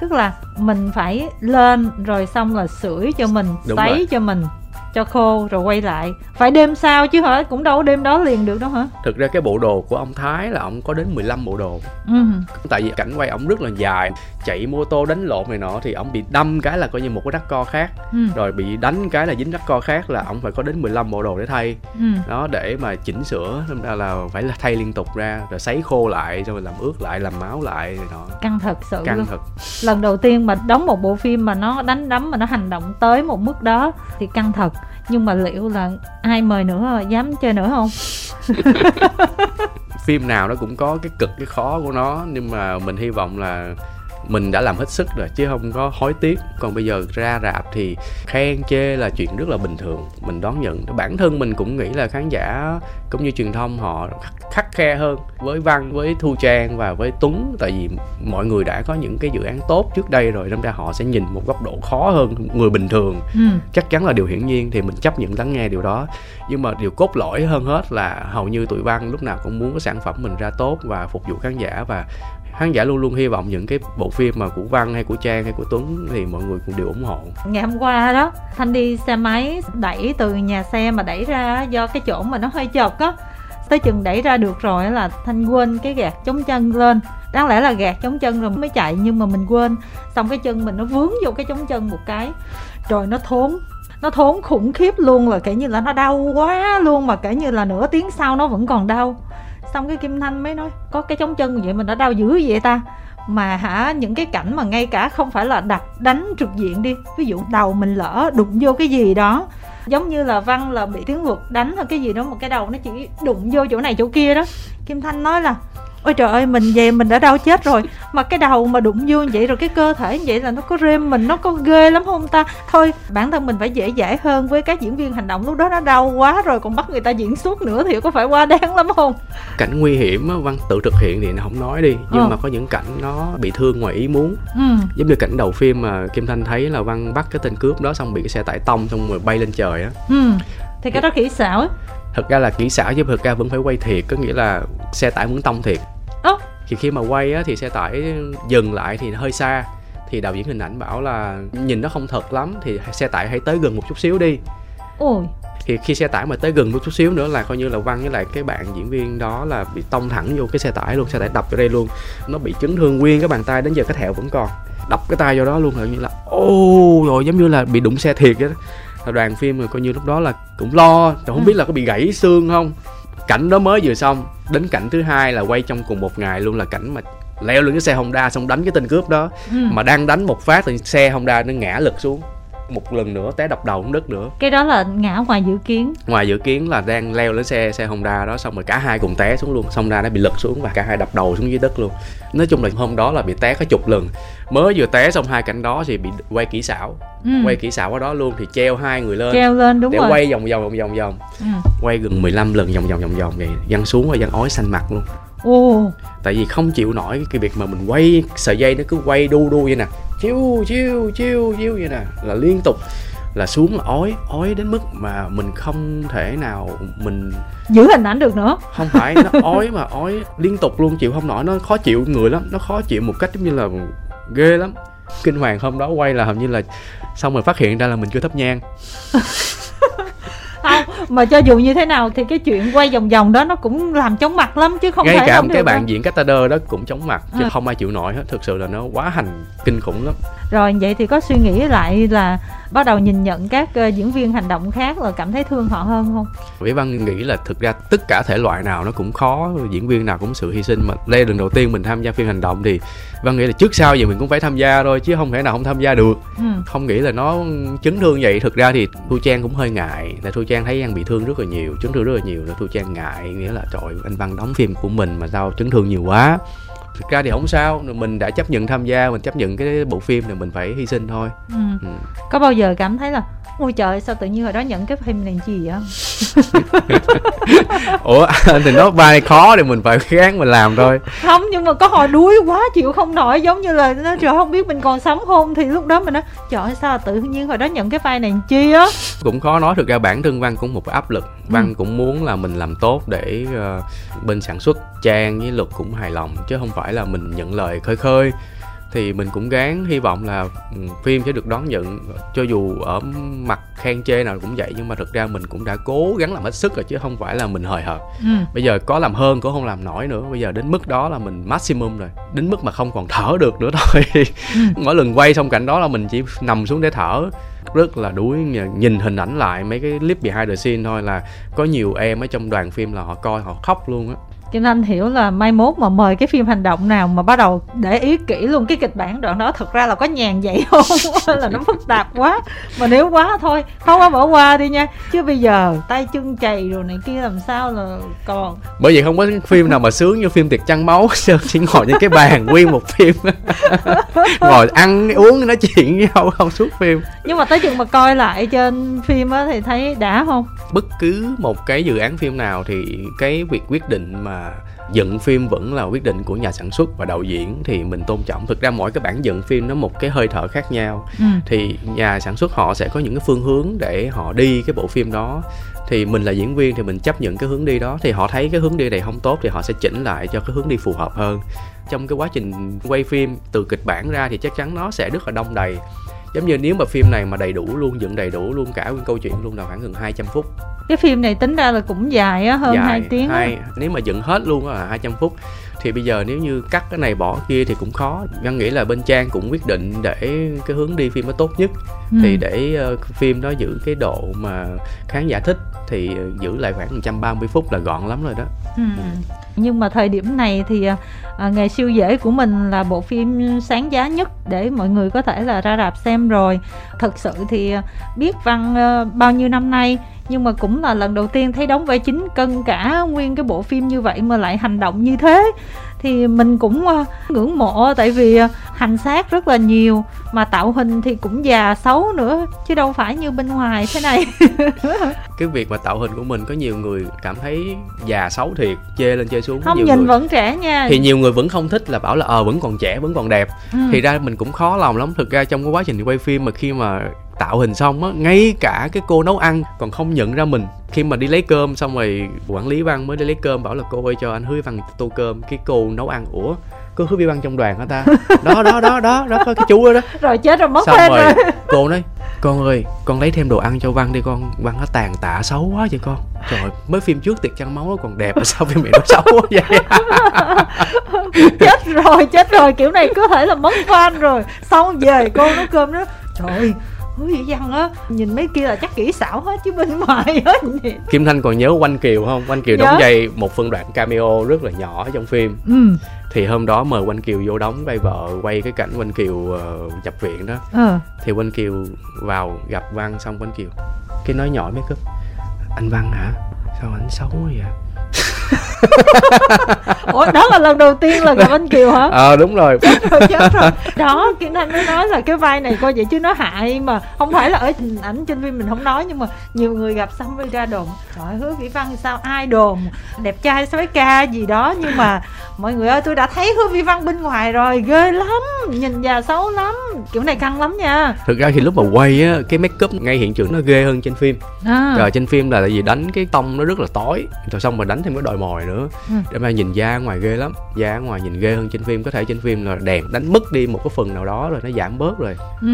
tức là mình phải lên rồi xong là sưởi cho mình Đúng sấy rồi. cho mình cho khô rồi quay lại. Phải đêm sau chứ hả? Cũng đâu có đêm đó liền được đâu hả? Thực ra cái bộ đồ của ông Thái là ông có đến 15 bộ đồ. Ừ. Tại vì cảnh quay ông rất là dài chạy mô tô đánh lộn này nọ thì ông bị đâm cái là coi như một cái rắc co khác. Ừ. Rồi bị đánh cái là dính rắc co khác là ông phải có đến 15 bộ đồ để thay. Ừ. Đó để mà chỉnh sửa nên ra là phải là thay liên tục ra rồi sấy khô lại rồi làm ướt lại làm máu lại này nọ. Căng thật sự căng luôn. thật. Lần đầu tiên mà đóng một bộ phim mà nó đánh đấm mà nó hành động tới một mức đó thì căng thật nhưng mà liệu là ai mời nữa, dám chơi nữa không? Phim nào nó cũng có cái cực, cái khó của nó. Nhưng mà mình hy vọng là mình đã làm hết sức rồi chứ không có hối tiếc. Còn bây giờ ra rạp thì khen chê là chuyện rất là bình thường. Mình đón nhận. Bản thân mình cũng nghĩ là khán giả cũng như truyền thông họ khắc, khe hơn với văn với thu trang và với tuấn. Tại vì mọi người đã có những cái dự án tốt trước đây rồi nên ra họ sẽ nhìn một góc độ khó hơn người bình thường. Ừ. Chắc chắn là điều hiển nhiên thì mình chấp nhận lắng nghe điều đó. Nhưng mà điều cốt lõi hơn hết là hầu như tụi văn lúc nào cũng muốn cái sản phẩm mình ra tốt và phục vụ khán giả và khán giả luôn luôn hy vọng những cái bộ phim mà của văn hay của trang hay của tuấn thì mọi người cũng đều ủng hộ. Ngày hôm qua đó, thanh đi xe máy đẩy từ nhà xe mà đẩy ra do cái chỗ mà nó hơi chật á. Tới chừng đẩy ra được rồi là thanh quên cái gạt chống chân lên. Đáng lẽ là gạt chống chân rồi mới chạy nhưng mà mình quên. Xong cái chân mình nó vướng vô cái chống chân một cái. Rồi nó thốn. Nó thốn khủng khiếp luôn là kể như là nó đau quá luôn mà kể như là nửa tiếng sau nó vẫn còn đau xong cái kim thanh mới nói, có cái chống chân vậy mà nó đau dữ vậy ta. Mà hả, những cái cảnh mà ngay cả không phải là đặt đánh trực diện đi, ví dụ đầu mình lỡ đụng vô cái gì đó, giống như là văn là bị tiếng luật đánh hay cái gì đó một cái đầu nó chỉ đụng vô chỗ này chỗ kia đó. Kim thanh nói là ôi trời ơi mình về mình đã đau chết rồi. Mà cái đầu mà đụng vô như vậy rồi cái cơ thể như vậy là nó có rêm mình nó có ghê lắm không ta? Thôi bản thân mình phải dễ dãi hơn với các diễn viên hành động. Lúc đó nó đau quá rồi còn bắt người ta diễn suốt nữa thì có phải quá đáng lắm không? Cảnh nguy hiểm văn tự thực hiện thì nó không nói đi. Nhưng Ờ. mà có những cảnh nó bị thương ngoài ý muốn. Ừ. Giống như cảnh đầu phim mà kim thanh thấy là văn bắt cái tên cướp đó xong bị cái xe tải tông xong rồi bay lên trời á. Ừ. Thì cái đó kỹ xảo ấy. Thật ra là kỹ xảo chứ thực ra vẫn phải quay thiệt có nghĩa là xe tải vẫn tông thiệt. Thì khi mà quay á, thì xe tải dừng lại thì hơi xa thì đạo diễn hình ảnh bảo là nhìn nó không thật lắm thì xe tải hãy tới gần một chút xíu đi. Ôi. Thì khi xe tải mà tới gần một chút xíu nữa là coi như là văn với lại cái bạn diễn viên đó là bị tông thẳng vô cái xe tải luôn xe tải đập vào đây luôn. Nó bị chấn thương nguyên cái bàn tay đến giờ cái thẹo vẫn còn. Đập cái tay vô đó luôn là như là ô rồi giống như là bị đụng xe thiệt vậy đó Rồi đoàn phim rồi coi như lúc đó là cũng lo rồi không biết là có bị gãy xương không. Cảnh đó mới vừa xong đến cảnh thứ hai là quay trong cùng một ngày luôn là cảnh mà leo lên cái xe Honda xong đánh cái tên cướp đó. Ừ. mà đang đánh một phát thì xe Honda nó ngã lật xuống. Một lần nữa té đập đầu xuống đất nữa. Cái đó là ngã ngoài dự kiến. Ngoài dự kiến là đang leo lên xe xe Honda đó xong rồi cả hai cùng té xuống luôn. Honda nó bị lật xuống và cả hai đập đầu xuống dưới đất luôn. Nói chung là hôm đó là bị té có chục lần mới vừa té xong hai cảnh đó thì bị quay kỹ xảo. Ừ. quay kỹ xảo ở đó luôn thì treo hai người lên. Treo lên đúng để rồi. quay vòng vòng vòng vòng vòng. Ừ. quay gần 15 lần vòng vòng vòng vòng vậy văng xuống và văng ói xanh mặt luôn. Ồ. Tại vì không chịu nổi cái việc mà mình quay sợi dây nó cứ quay đu đu vậy nè. Chiêu chiêu chiêu chiêu vậy nè. Là liên tục là xuống là ói ói đến mức mà mình không thể nào mình giữ hình ảnh được nữa. Không phải nó ói mà ói liên tục luôn chịu không nổi. Nó khó chịu người lắm. Nó khó chịu một cách giống như là ghê lắm kinh hoàng hôm đó quay là hầu như là xong rồi phát hiện ra là mình chưa thắp nhang không mà cho dù như thế nào thì cái chuyện quay vòng vòng đó nó cũng làm chóng mặt lắm chứ không ngay thể cả không một cái bạn đâu. diễn Castader đó cũng chóng mặt chứ À. không ai chịu nổi hết thực sự là nó quá hành kinh khủng lắm rồi vậy thì có suy nghĩ lại là bắt đầu nhìn nhận các ờ, diễn viên hành động khác là cảm thấy thương họ hơn không? Vĩ Văn nghĩ là thực ra tất cả thể loại nào nó cũng khó diễn viên nào cũng sự hy sinh. Mà đây là lần đầu tiên mình tham gia phim hành động thì Văn nghĩ là trước sau gì mình cũng phải tham gia thôi chứ không thể nào không tham gia được. Ừ. không nghĩ là nó chấn thương vậy. Thực ra thì Thu Trang cũng hơi ngại tại Thu Trang thấy An bị thương rất là nhiều chấn thương rất là nhiều nên Thu Trang ngại nghĩa là trời anh Văn đóng phim của mình mà sao chấn thương nhiều quá thực ra thì không sao mình đã chấp nhận tham gia mình chấp nhận cái bộ phim này mình phải hy sinh thôi. Ừ. ừ. có bao giờ cảm thấy là ôi trời sao tự nhiên hồi đó nhận cái phim này chi vậy? Ủa thì nó vai khó thì mình phải gắng mình làm thôi. Không nhưng mà có hồi đuối quá chịu không nổi giống như là nó trời không biết mình còn sống không thì lúc đó mình nói trời sao tự nhiên hồi đó nhận cái vai này chi á? Cũng khó nói thực ra bản thân văn cũng một cái áp lực văn cũng muốn là mình làm tốt để ờ, bên sản xuất trang với luật cũng hài lòng chứ không phải là mình nhận lời khơi khơi. Thì mình cũng gắng hy vọng là ừ, phim sẽ được đón nhận. Cho dù ở mặt khen chê nào cũng vậy nhưng mà thực ra mình cũng đã cố gắng làm hết sức rồi chứ không phải là mình hời hợt. Ừ. bây giờ có làm hơn cũng không làm nổi nữa. Bây giờ đến mức đó là mình maximum rồi đến mức mà không còn thở được nữa thôi. Mỗi lần quay xong cảnh đó là mình chỉ nằm xuống để thở rất là đuối. Nhìn hình ảnh lại mấy cái clip behind the scene thôi là có nhiều em ở trong đoàn phim là họ coi họ khóc luôn á. Kim Anh hiểu là mai mốt mà mời cái phim hành động nào mà bắt đầu để ý kỹ luôn cái kịch bản đoạn đó thực ra là có nhàn vậy không? Là nó phức tạp quá? Mà nếu quá thôi không có bỏ qua đi nha. Chứ bây giờ tay chân chày rồi này kia làm sao là còn. Bởi vậy không có phim nào mà sướng như phim tiệc trăng máu Sơn chỉ ngồi trên cái bàn nguyên một phim. Ngồi ăn uống nói chuyện với nhau không suốt phim. Nhưng mà tới chừng mà coi lại trên phim á thì thấy đã không? Bất cứ một cái dự án phim nào thì cái việc quyết định mà dựng phim vẫn là quyết định của nhà sản xuất và đạo diễn thì mình tôn trọng. Thực ra mỗi cái bản dựng phim nó một cái hơi thở khác nhau. Ừ. thì nhà sản xuất họ sẽ có những cái phương hướng để họ đi cái bộ phim đó. Thì mình là diễn viên thì mình chấp nhận cái hướng đi đó. Thì họ thấy cái hướng đi này không tốt thì họ sẽ chỉnh lại cho cái hướng đi phù hợp hơn. Trong cái quá trình quay phim từ kịch bản ra thì chắc chắn nó sẽ rất là đông đầy giống như nếu mà phim này mà đầy đủ luôn dựng đầy đủ luôn cả nguyên câu chuyện luôn là khoảng gần 200 phút cái phim này tính ra là cũng dài á hơn dài 2 tiếng á. hai, nếu mà dựng hết luôn á là 200 phút thì bây giờ nếu như cắt cái này bỏ kia thì cũng khó Văn nghĩ là bên Trang cũng quyết định để cái hướng đi phim nó tốt nhất Ừ. thì để ờ, phim đó giữ cái độ mà khán giả thích thì ờ, giữ lại khoảng 130 phút là gọn lắm rồi đó Ừ. Nhưng mà thời điểm này thì à, Ngày siêu dễ của mình là bộ phim sáng giá nhất để mọi người có thể là ra rạp xem rồi. Thật sự thì biết Văn à, bao nhiêu năm nay nhưng mà cũng là lần đầu tiên thấy đóng vai chính cân cả nguyên cái bộ phim như vậy mà lại hành động như thế. Thì mình cũng à, ngưỡng mộ tại vì à, hành xác rất là nhiều mà tạo hình thì cũng già xấu nữa chứ đâu phải như bên ngoài thế này. Cái việc mà tạo hình của mình có nhiều người cảm thấy già xấu thiệt chê lên chê xuống không nhiều nhìn người. vẫn trẻ nha. Thì nhiều người vẫn không thích là bảo là ờ vẫn còn trẻ vẫn còn đẹp. Ừ. thì ra mình cũng khó lòng lắm. Thực ra trong cái quá trình quay phim mà khi mà tạo hình xong á ngay cả cái cô nấu ăn còn không nhận ra mình. Khi mà đi lấy cơm xong rồi quản lý văn mới đi lấy cơm bảo là cô ơi cho anh hứa văn tô cơm. Cái cô nấu ăn ủa có hứa văn trong đoàn hả ta? Đó đó đó đó đó có cái chú đó đó. Rồi chết rồi mất xong rồi rồi. cô nói con ơi con lấy thêm đồ ăn cho văn đi con văn nó tàn tạ xấu quá vậy con. Trời mới phim trước tiệc trăng máu nó còn đẹp mà sao phim này nó xấu quá vậy? Chết rồi chết rồi kiểu này có thể là mất fan rồi. Xong về cô nấu cơm đó trời hứa vĩ văn á. Nhìn mấy kia là chắc kỹ xảo hết chứ bên ngoài hết Kim Thanh còn nhớ Quanh Kiều không? Quanh Kiều đóng vai một phân đoạn cameo rất là nhỏ trong phim. Ừ. Thì hôm đó mời Quanh Kiều vô đóng vai vợ Quay cái cảnh Quanh Kiều uh, nhập viện đó. Ờ. Thì Quanh Kiều vào gặp Văn xong Quanh Kiều Cái nói nhỏ mấy cúp. Anh Văn hả? Sao anh xấu quá vậy? ủa đó là lần đầu tiên là gặp anh kiều hả? Ờ đúng rồi. Rồi chết rồi. Đó kim thanh mới nói là cái vai này coi vậy chứ nó hại mà. Không phải là ở hình ảnh trên phim mình không nói nhưng mà nhiều người gặp xong mới ra đồn trời hứa vĩ văn sao ai đồn? Đẹp trai sói ca gì đó. Nhưng mà mọi người ơi tôi đã thấy hứa vĩ văn bên ngoài rồi ghê lắm nhìn già xấu lắm. Kiểu này căng lắm nha. Thực ra khi lúc mà quay á Cái make up ngay hiện trường nó ghê hơn trên phim. À, Rồi trên phim là tại vì đánh cái tông nó rất là tối. Rồi xong rồi đánh thêm cái đòi mồi nữa Ừ. đâm ra nhìn da ngoài ghê lắm da ngoài nhìn ghê hơn trên phim có thể trên phim là đèn đánh mất đi một cái phần nào đó rồi nó giảm bớt rồi ừ.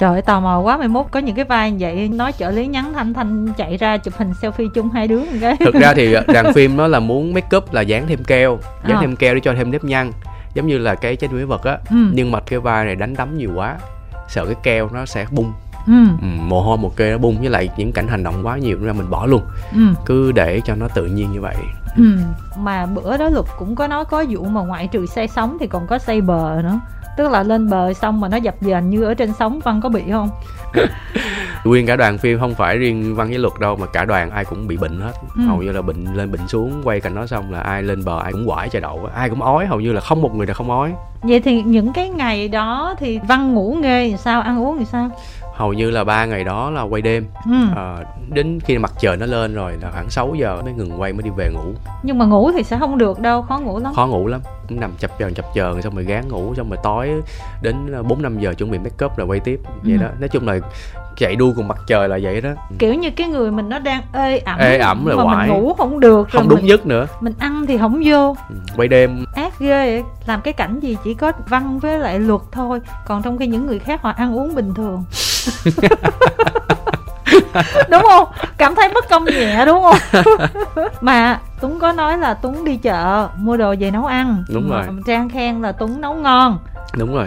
trời ơi tò mò quá mai mốt có những cái vai như vậy nói trợ lý nhắn thanh thanh chạy ra chụp hình selfie chung hai đứa cái thực ra thì đoàn phim nó là muốn make up là dán thêm keo dán À. thêm keo để cho thêm nếp nhăn giống như là cái trái đuối vật á ừ. nhưng mà cái vai này đánh đấm nhiều quá sợ cái keo nó sẽ bung ừ. ừ, mồ hôi một kê nó bung với lại những cảnh hành động quá nhiều nên ra mình bỏ luôn ừ. cứ để cho nó tự nhiên như vậy Ừ. Mà bữa đó Lục cũng có nói có vụ mà ngoại trừ say sóng thì còn có say bờ nữa Tức là lên bờ xong mà nó dập dềnh như ở trên sóng Văn có bị không? nguyên cả đoàn phim không phải riêng văn với luật đâu mà cả đoàn ai cũng bị bệnh hết Ừ. hầu như là bệnh lên bệnh xuống quay cảnh đó xong là ai lên bờ ai cũng quải chai đậu ai cũng ói hầu như là không một người nào không ói Vậy thì những cái ngày đó thì Văn ngủ nghê thì sao, ăn uống thì sao? Hầu như là ba ngày đó là quay đêm. Ừ. Ờ, đến khi mặt trời nó lên rồi là khoảng 6 giờ mới ngừng quay mới đi về ngủ. Nhưng mà ngủ thì sẽ không được đâu, khó ngủ lắm. Khó ngủ lắm. Nằm chập chờn chập chờn xong rồi gán ngủ xong rồi tối đến bốn năm giờ chuẩn bị make up là quay tiếp. Vậy Ừ. đó. Nói chung là chạy đua cùng mặt trời là vậy đó. Kiểu như cái người mình nó đang ê ẩm Ê ẩm rồi Mà mình ngủ không được không rồi đúng mình, giấc nữa. mình ăn thì không vô. Ừ, quay đêm. Ác ghê vậy. làm cái cảnh gì chỉ có văn với lại luật thôi còn trong khi những người khác họ ăn uống bình thường. Đúng không? Cảm thấy bất công nhẹ đúng không? Mà tuấn có nói là tuấn đi chợ mua đồ về nấu ăn. Đúng rồi. trang khen là tuấn nấu ngon. Đúng rồi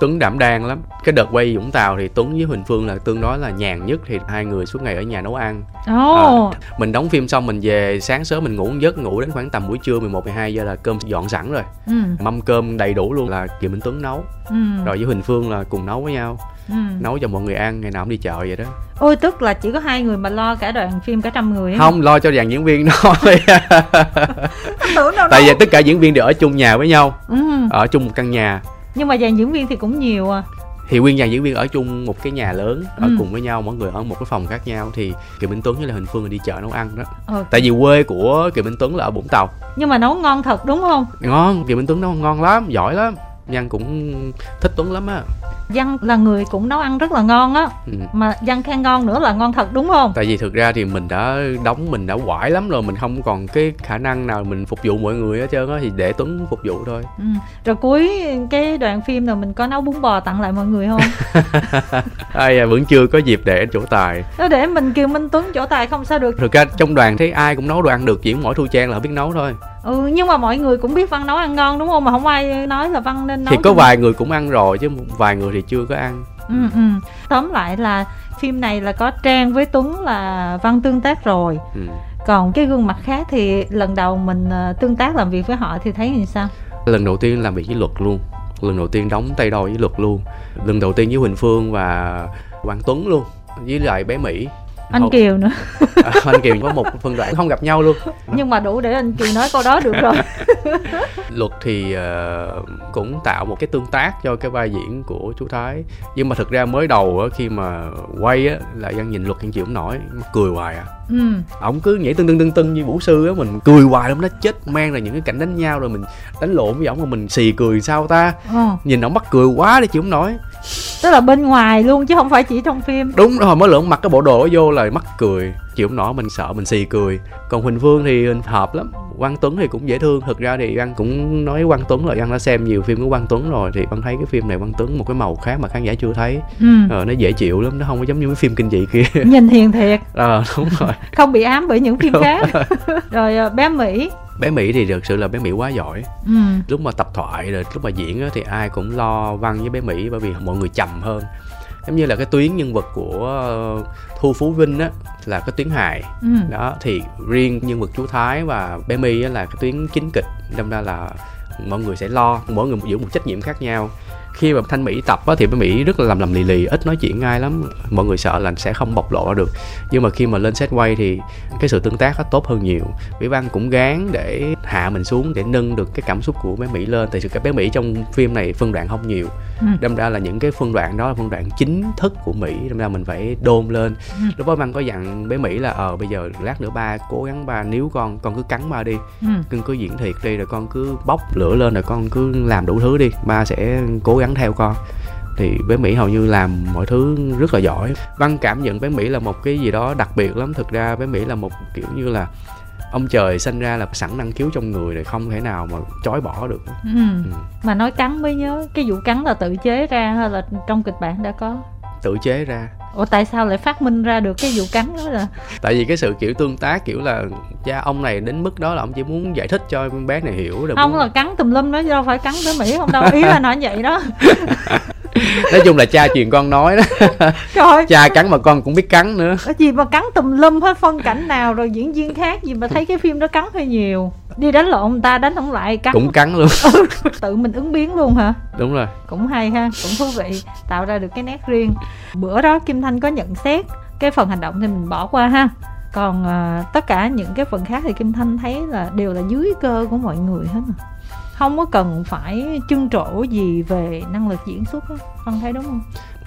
Tuấn đảm đang lắm. Cái đợt quay Vũng Tàu thì Tuấn với Huỳnh Phương là tương đối là nhàn nhất Thì hai người suốt ngày ở nhà nấu ăn. Ồ. Mình đóng phim xong mình về sáng sớm mình ngủ giấc Ngủ đến khoảng tầm buổi trưa 11, 12 giờ là cơm dọn sẵn rồi. Ừ. Mâm cơm đầy đủ luôn là Kiều Minh Tuấn nấu. Ừ. Rồi với Huỳnh Phương là cùng nấu với nhau. Ừ. Nấu cho mọi người ăn Ngày nào cũng đi chợ vậy đó. Ôi tức là chỉ có hai người mà lo cả đoàn phim cả trăm người ấy. Không lo cho dàn diễn viên đâu Tại vì tất cả diễn viên đều ở chung nhà với nhau ừ. Ở chung một căn nhà nhưng mà dàn diễn viên thì cũng nhiều à. Thì nguyên dàn diễn viên ở chung một cái nhà lớn ở Ừ. cùng với nhau mỗi người ở một cái phòng khác nhau thì kiều minh tuấn với là huỳnh phương là đi chợ nấu ăn đó. Ờ, tại vì quê của kiều minh tuấn là ở vũng tàu. Nhưng mà nấu ngon thật đúng không? Ngon kiều minh tuấn nấu ngon lắm giỏi lắm nhân cũng thích tuấn lắm á Văn là người cũng nấu ăn rất là ngon á ừ. Mà Văn khen ngon nữa là ngon thật đúng không? tại vì thực ra thì mình đã đóng mình đã quải lắm rồi mình không còn cái khả năng nào mình phục vụ mọi người hết trơn á thì để tuấn phục vụ thôi Ừ. Rồi cuối cái đoạn phim rồi mình có nấu bún bò tặng lại mọi người không? ai à, vẫn chưa có dịp để trổ tài Nó để mình Kiều Minh Tuấn chỗ tài không sao được thực ra trong đoàn thấy ai cũng nấu đồ ăn được chỉ mỗi thu trang là biết nấu thôi Ừ nhưng mà mọi người cũng biết Văn nấu ăn ngon đúng không? Mà không ai nói là Văn nên nấu thì có vài người cũng ăn rồi chứ vài người thì chưa có ăn ừ, ừ. Tóm lại là phim này là có Trang với Tuấn là Văn tương tác rồi ừ. Còn cái gương mặt khác thì lần đầu mình ờ, tương tác làm việc với họ thì thấy như sao? lần đầu tiên làm việc với luật luôn lần đầu tiên đóng tay đôi với luật luôn lần đầu tiên với huỳnh phương và hoàng tuấn luôn với lại bé mỹ Anh Hậu- Kiều nữa. À, anh kiều có một phân đoạn không gặp nhau luôn. Nhưng mà đủ để anh Kiều nói câu đó được rồi. Luật thì ờ, cũng tạo một cái tương tác cho cái vai diễn của chú thái. Nhưng mà thực ra mới đầu á, khi mà quay á là dân nhìn luật dân chịu không nổi cười hoài à. Ừ. Ổng cứ nhảy tưng tưng tưng tưng như vũ sư á mình cười hoài lắm nó chết mang ra những cái cảnh đánh nhau rồi mình đánh lộn với ổng mà mình xì cười sao ta. Ờ. nhìn ổng mắc cười quá để chịu không nổi Tức là bên ngoài luôn chứ không phải chỉ trong phim. Đúng rồi mới lượng mặc cái bộ đồ đó vô là mắc cười. Chịu không nổi mình sợ mình xì cười. Còn huỳnh phương thì hợp lắm. Quang tuấn thì cũng dễ thương. Thực ra thì văn cũng nói quang tuấn là văn đã xem nhiều phim của quang tuấn rồi thì văn thấy cái phim này quang tuấn một cái màu khác mà khán giả chưa thấy. Ừ. ờ, nó dễ chịu lắm nó không có giống như cái phim kinh dị kia. Nhìn hiền thiệt. Ờ đúng rồi. Không bị ám bởi những phim khác. Rồi ờ, bé Mỹ bé mỹ thì thực sự là bé mỹ quá giỏi ừ. lúc mà tập thoại rồi lúc mà diễn á, thì ai cũng lo văn với bé mỹ bởi vì mọi người trầm hơn giống như là cái tuyến nhân vật của ờ, thu phú vinh á là cái tuyến hài Ừ. đó thì riêng nhân vật chú thái và bé my á là cái tuyến chính kịch đâm ra là mọi người sẽ lo mỗi người giữ một trách nhiệm khác nhau khi mà thanh mỹ tập á, thì bé mỹ rất là làm lầm lì lì ít nói chuyện ai lắm. Mọi người sợ là sẽ không bộc lộ ra được. Nhưng mà khi mà lên set quay thì cái sự tương tác nó tốt hơn nhiều. Vĩ văn cũng gán để hạ mình xuống để nâng được cái cảm xúc của bé mỹ lên. Tại sự cái bé mỹ trong phim này phân đoạn không nhiều. Ừ. đâm ra là những cái phân đoạn đó là phân đoạn chính thức của mỹ. Đâm ra mình phải đôn lên. Ừ. lúc đó văn có dặn bé mỹ là ờ bây giờ lát nữa ba cố gắng ba níu con con cứ cắn ba đi. Ừ. con cứ diễn thiệt đi rồi con cứ bốc lửa lên rồi con cứ làm đủ thứ đi. Ba sẽ cố gắng theo con. Thì bé mỹ hầu như làm mọi thứ rất là giỏi. Văn cảm nhận bé mỹ là một cái gì đó đặc biệt lắm. Thực ra bé mỹ là một kiểu như là ông trời sinh ra là sẵn năng khiếu trong người rồi không thể nào mà chối bỏ được. Ừ. Ừ. mà nói cắn mới nhớ cái vụ cắn là tự chế ra hay là trong kịch bản đã có? Tự chế ra ủa tại sao lại phát minh ra được cái vụ cắn đó là tại vì cái sự kiểu tương tác kiểu là cha ông này đến mức đó là ông chỉ muốn giải thích cho con bé này hiểu rồi không muốn... là cắn tùm lum đó đâu phải cắn tới mỹ. Không đâu ý là nói vậy đó. Nói chung là cha truyền con nói đó. Trời cha cắn mà con cũng biết cắn nữa. Cái gì mà cắn tùm lum hết phân cảnh nào rồi diễn viên khác gì mà thấy cái phim đó cắn hơi nhiều đi đánh lộn người ta đánh không lại cắn. Cũng cắn luôn. Tự mình ứng biến luôn hả? Đúng rồi. Cũng hay ha cũng thú vị tạo ra được cái nét riêng. Bữa đó kim thanh có nhận xét cái phần hành động thì mình bỏ qua ha. Còn à, tất cả những cái phần khác thì kim thanh thấy là đều là dưới cơ của mọi người hết à. không có cần phải trưng trổ gì về năng lực diễn xuất á con thấy đúng không?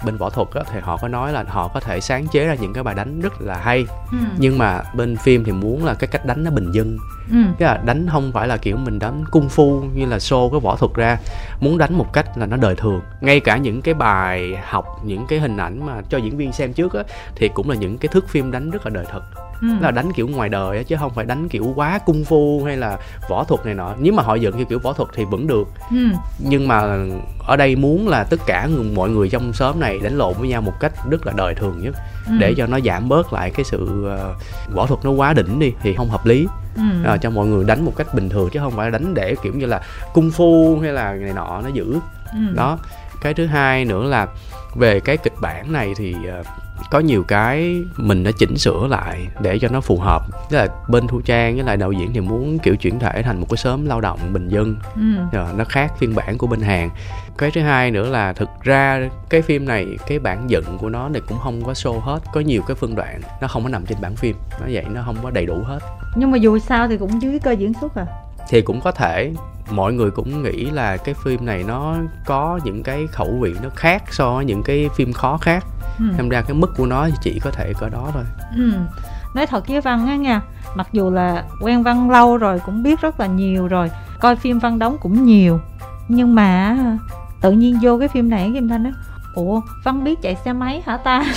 Bên võ thuật á, thì họ có nói là họ có thể sáng chế ra những cái bài đánh rất là hay. Ừ. nhưng mà bên phim thì muốn là cái cách đánh nó bình dân ừ. cái là đánh không phải là kiểu mình đánh cung phu như là show cái võ thuật ra. Muốn đánh một cách là nó đời thường. Ngay cả những cái bài học, những cái hình ảnh mà cho diễn viên xem trước á, thì cũng là những cái thước phim đánh rất là đời thực ừ. là đánh kiểu ngoài đời chứ không phải đánh kiểu quá cung phu hay là võ thuật này nọ nếu mà họ dựng theo kiểu võ thuật thì vẫn được ừ. nhưng mà ở đây muốn là tất cả mọi người trong xóm này đánh lộn với nhau một cách rất là đời thường nhất ừ. để cho nó giảm bớt lại cái sự uh, võ thuật nó quá đỉnh đi thì không hợp lý ừ. à, cho mọi người đánh một cách bình thường chứ không phải đánh để kiểu như là cung phu hay là này nọ nó giữ ừ. đó cái thứ hai nữa là về cái kịch bản này thì uh, có nhiều cái mình đã chỉnh sửa lại để cho nó phù hợp. Tức là bên thu trang với lại đạo diễn thì muốn kiểu chuyển thể thành một cái xóm lao động bình dân. Ừ. Ờ, nó khác phiên bản của bên Hàn. Cái thứ hai nữa là thực ra cái phim này cái bản dựng của nó này cũng không có show hết có nhiều cái phân đoạn nó không có nằm trên bản phim. Nó vậy nó không có đầy đủ hết. Nhưng mà dù sao thì cũng dưới cơ diễn xuất à? Thì cũng có thể. Mọi người cũng nghĩ là cái phim này nó có những cái khẩu vị nó khác so với những cái phim khó khác ừ. Thành ra cái mức của nó thì chỉ có thể cỡ đó thôi ừ. nói thật với văn á nha mặc dù là quen văn lâu rồi cũng biết rất là nhiều rồi coi phim văn đóng cũng nhiều nhưng mà tự nhiên vô cái phim này kim thanh á ủa văn biết chạy xe máy hả ta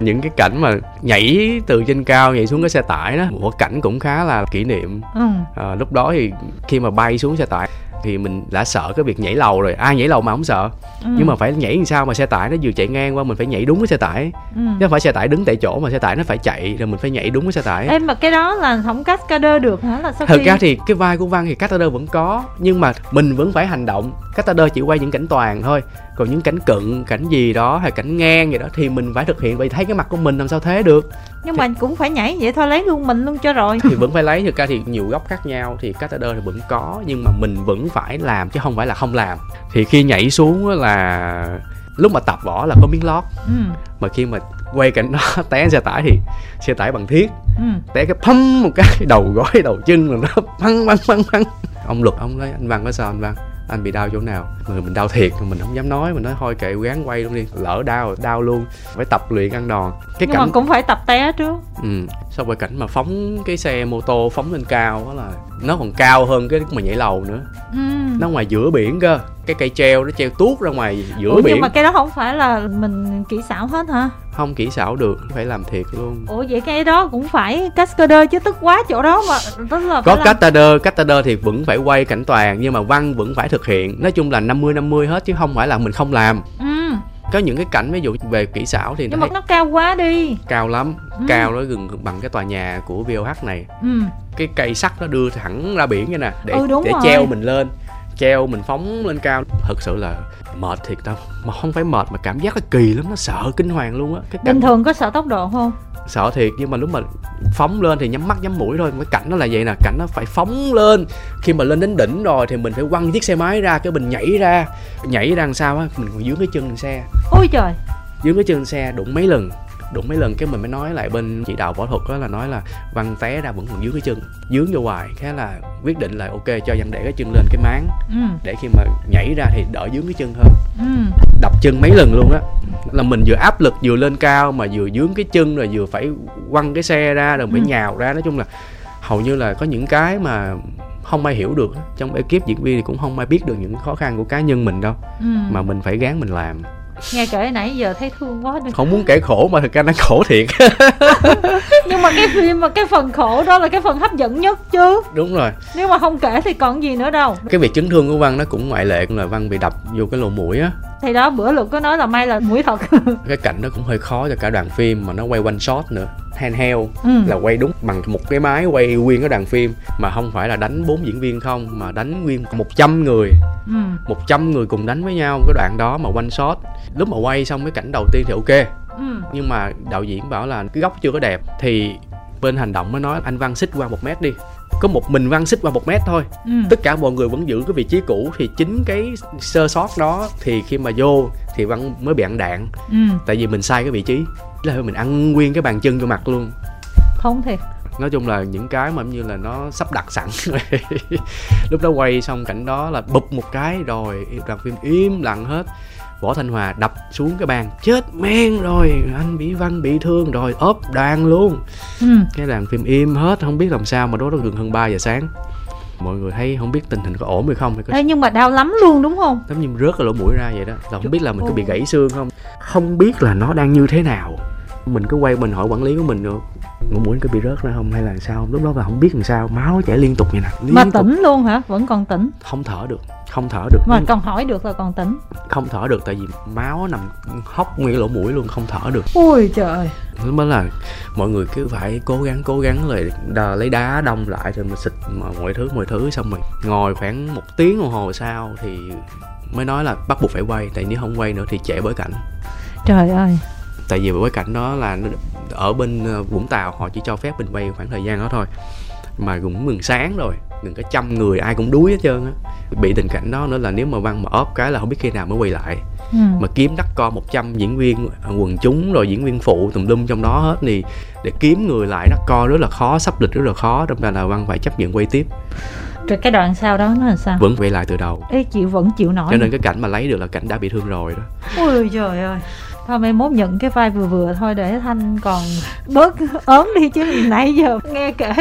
những cái cảnh mà nhảy từ trên cao nhảy xuống cái xe tải đó một cảnh cũng khá là kỷ niệm ừ. à, lúc đó thì khi mà bay xuống xe tải thì mình đã sợ cái việc nhảy lầu rồi. Ai nhảy lầu mà không sợ? Ừ. nhưng mà phải nhảy làm sao mà xe tải nó vừa chạy ngang qua mình phải nhảy đúng cái xe tải. Ừ. chứ không phải xe tải đứng tại chỗ mà xe tải nó phải chạy rồi mình phải nhảy đúng cái xe tải. Em mà cái đó là không cascader được hả? Là sao thật khi... ra thì cái vai của văn thì Castader vẫn có nhưng mà mình vẫn phải hành động. Castader chỉ quay những cảnh toàn thôi. Còn những cảnh cận cảnh gì đó hay cảnh ngang gì đó thì mình phải thực hiện. Vậy thấy cái mặt của mình làm sao thế được? Nhưng mà cũng phải nhảy vậy thôi lấy luôn mình luôn cho rồi. Thì vẫn phải lấy. Thực ra thì nhiều góc khác nhau thì Castader thì vẫn có nhưng mà mình vẫn phải làm chứ không phải là không làm. Thì khi nhảy xuống là lúc mà tập võ là có miếng lót. Ừ. mà khi mà quay cảnh đó té xe tải thì xe tải bằng thiết. Ừ. té cái phăm một cái đầu gối đầu chân là nó băng băng băng băng ông luật ông nói anh văn có sao anh văn? Anh bị đau chỗ nào? Người mình đau thiệt mình không dám nói mình nói thôi kệ gán quay luôn đi. Lỡ đau đau luôn. Phải tập luyện ăn đòn cái nhưng mà cũng phải tập té trước. Ừ sau rồi cảnh mà phóng cái xe mô tô phóng lên cao đó là nó còn cao hơn cái mà nhảy lầu nữa. Ừ. nó ngoài giữa biển cơ cái cây treo nó treo tuốt ra ngoài giữa Ủa, biển. nhưng mà cái đó không phải là mình kỹ xảo hết hả? Không kỹ xảo được phải làm thiệt luôn. Ủa vậy cái đó cũng phải cascader chứ tức quá chỗ đó mà tức là có làm- Castader, Castader thì vẫn phải quay cảnh toàn nhưng mà văn vẫn phải thực hiện. Nói chung là 50 50 hết chứ không phải là mình không làm. Ừ. có những cái cảnh ví dụ về kỹ xảo thì nhưng mà thấy nó cao quá đi. Cao lắm Ừ. cao nó gần bằng cái tòa nhà của VOH này. Ừ. cái cây sắt nó đưa thẳng ra biển vậy nè để Ừ, để rồi. treo mình lên treo mình phóng lên cao. Thật sự là mệt thiệt đâu mà không phải mệt mà cảm giác nó kỳ lắm nó sợ kinh hoàng luôn á. Cái cảnh bình thường có sợ tốc độ không? Sợ thiệt nhưng mà lúc mà phóng lên thì nhắm mắt nhắm mũi thôi. Cái cảnh nó là vậy nè cảnh nó phải phóng lên. Khi mà lên đến đỉnh rồi thì mình phải quăng chiếc xe máy ra cái mình nhảy ra. Nhảy ra làm sao á mình còn dướng cái chân xe ôi trời dướng cái chân xe đụng mấy lần đụng mấy lần cái mình mới nói lại bên chỉ đạo võ thuật đó là nói là văn té ra vẫn còn dướng cái chân dướng vô hoài thế là quyết định là ok cho văn để cái chân lên cái máng ừ. để khi mà nhảy ra thì đỡ dướng cái chân hơn Ừ. đập chân mấy lần luôn á là mình vừa áp lực vừa lên cao mà vừa dướng cái chân rồi vừa phải quăng cái xe ra rồi phải Ừ. nhào ra nói chung là hầu như là có những cái mà không ai hiểu được trong ekip diễn viên thì cũng không ai biết được những khó khăn của cá nhân mình đâu Ừ. mà mình phải gán mình làm nghe kể nãy giờ thấy thương quá đi không muốn kể khổ mà thực ra đang khổ thiệt. Nhưng mà cái phim mà cái phần khổ đó là cái phần hấp dẫn nhất chứ. Đúng rồi. Nếu mà không kể thì còn gì nữa đâu. Cái việc chấn thương của văn nó cũng ngoại lệ là văn bị đập vô cái lỗ mũi á. Thì đó bữa lục có nói là may là mũi thật. Cái cảnh đó cũng hơi khó cho cả đoàn phim mà nó quay one shot nữa handheld ừ. là quay đúng bằng một cái máy quay nguyên cái đoàn phim mà không phải là đánh bốn diễn viên không mà đánh nguyên 100 người ừ. 100 người cùng đánh với nhau cái đoạn đó mà one shot lúc mà quay xong cái cảnh đầu tiên thì ok ừ. nhưng mà đạo diễn bảo là cái góc chưa có đẹp thì bên hành động mới nói anh văn xích qua một mét đi có một mình văn xích qua một mét thôi ừ. tất cả mọi người vẫn giữ cái vị trí cũ thì chính cái sơ sót đó thì khi mà vô thì văn mới bị ăn đạn ừ. tại vì mình sai cái vị trí là mình ăn nguyên cái bàn chân cho mặt luôn. Không thiệt. Nói chung là những cái mà như là nó sắp đặt sẵn lúc đó quay xong cảnh đó là bụp một cái rồi đoàn phim im lặng hết. Võ thanh hòa đập xuống cái bàn chết men rồi anh bị văn bị thương rồi ốp đoàn luôn. Ừ. cái đoàn phim im hết không biết làm sao mà đó đó gần hơn 3 giờ sáng. Mọi người thấy không biết tình hình có ổn hay không hay có Ê, nhưng mà đau lắm luôn đúng không? Giống như rớt cái lỗ mũi ra vậy đó. Là không biết là mình có bị gãy xương không. Không biết là nó đang như thế nào mình cứ quay mình hỏi quản lý của mình nữa lỗ mũi có bị rớt ra không hay là sao lúc đó là không biết làm sao. Máu chảy liên tục vậy nè. Liên mà tục. tỉnh luôn hả? Vẫn còn tỉnh. Không thở được. Không thở được. Mà còn hỏi được là còn tỉnh. Không thở được tại vì máu nằm hốc nguyên lỗ mũi luôn không thở được. Ui trời. Lúc đó là mọi người cứ phải cố gắng cố gắng rồi đờ, lấy đá đông lại rồi mình xịt mọi thứ mọi thứ xong rồi ngồi khoảng một tiếng đồng hồ sau thì mới nói là bắt buộc phải quay. Tại nếu không quay nữa thì trễ bối cảnh. Trời ơi tại vì bối cảnh đó là nó ở bên ờ, Vũng Tàu họ chỉ cho phép mình quay khoảng thời gian đó thôi. Mà cũng gần sáng rồi gần cả trăm người ai cũng đuối hết trơn á. Bị tình cảnh đó nữa là nếu mà văn mà óp cái là không biết khi nào mới quay lại. Ừ. mà kiếm đắt co 100 diễn viên ờ, quần chúng rồi diễn viên phụ tùm lum trong đó hết thì để kiếm người lại đắt co rất là khó sắp lịch rất là khó đâm ra là văn phải chấp nhận quay tiếp. Rồi cái đoạn sau đó nó là sao? Vẫn quay lại từ đầu. Ê, chịu vẫn chịu nổi. Cho nên cái cảnh mà lấy được là cảnh đã bị thương rồi đó. Ui trời ơi thôi mai mốt nhận cái vai vừa vừa thôi để thanh còn bớt ốm đi chứ nãy giờ nghe kể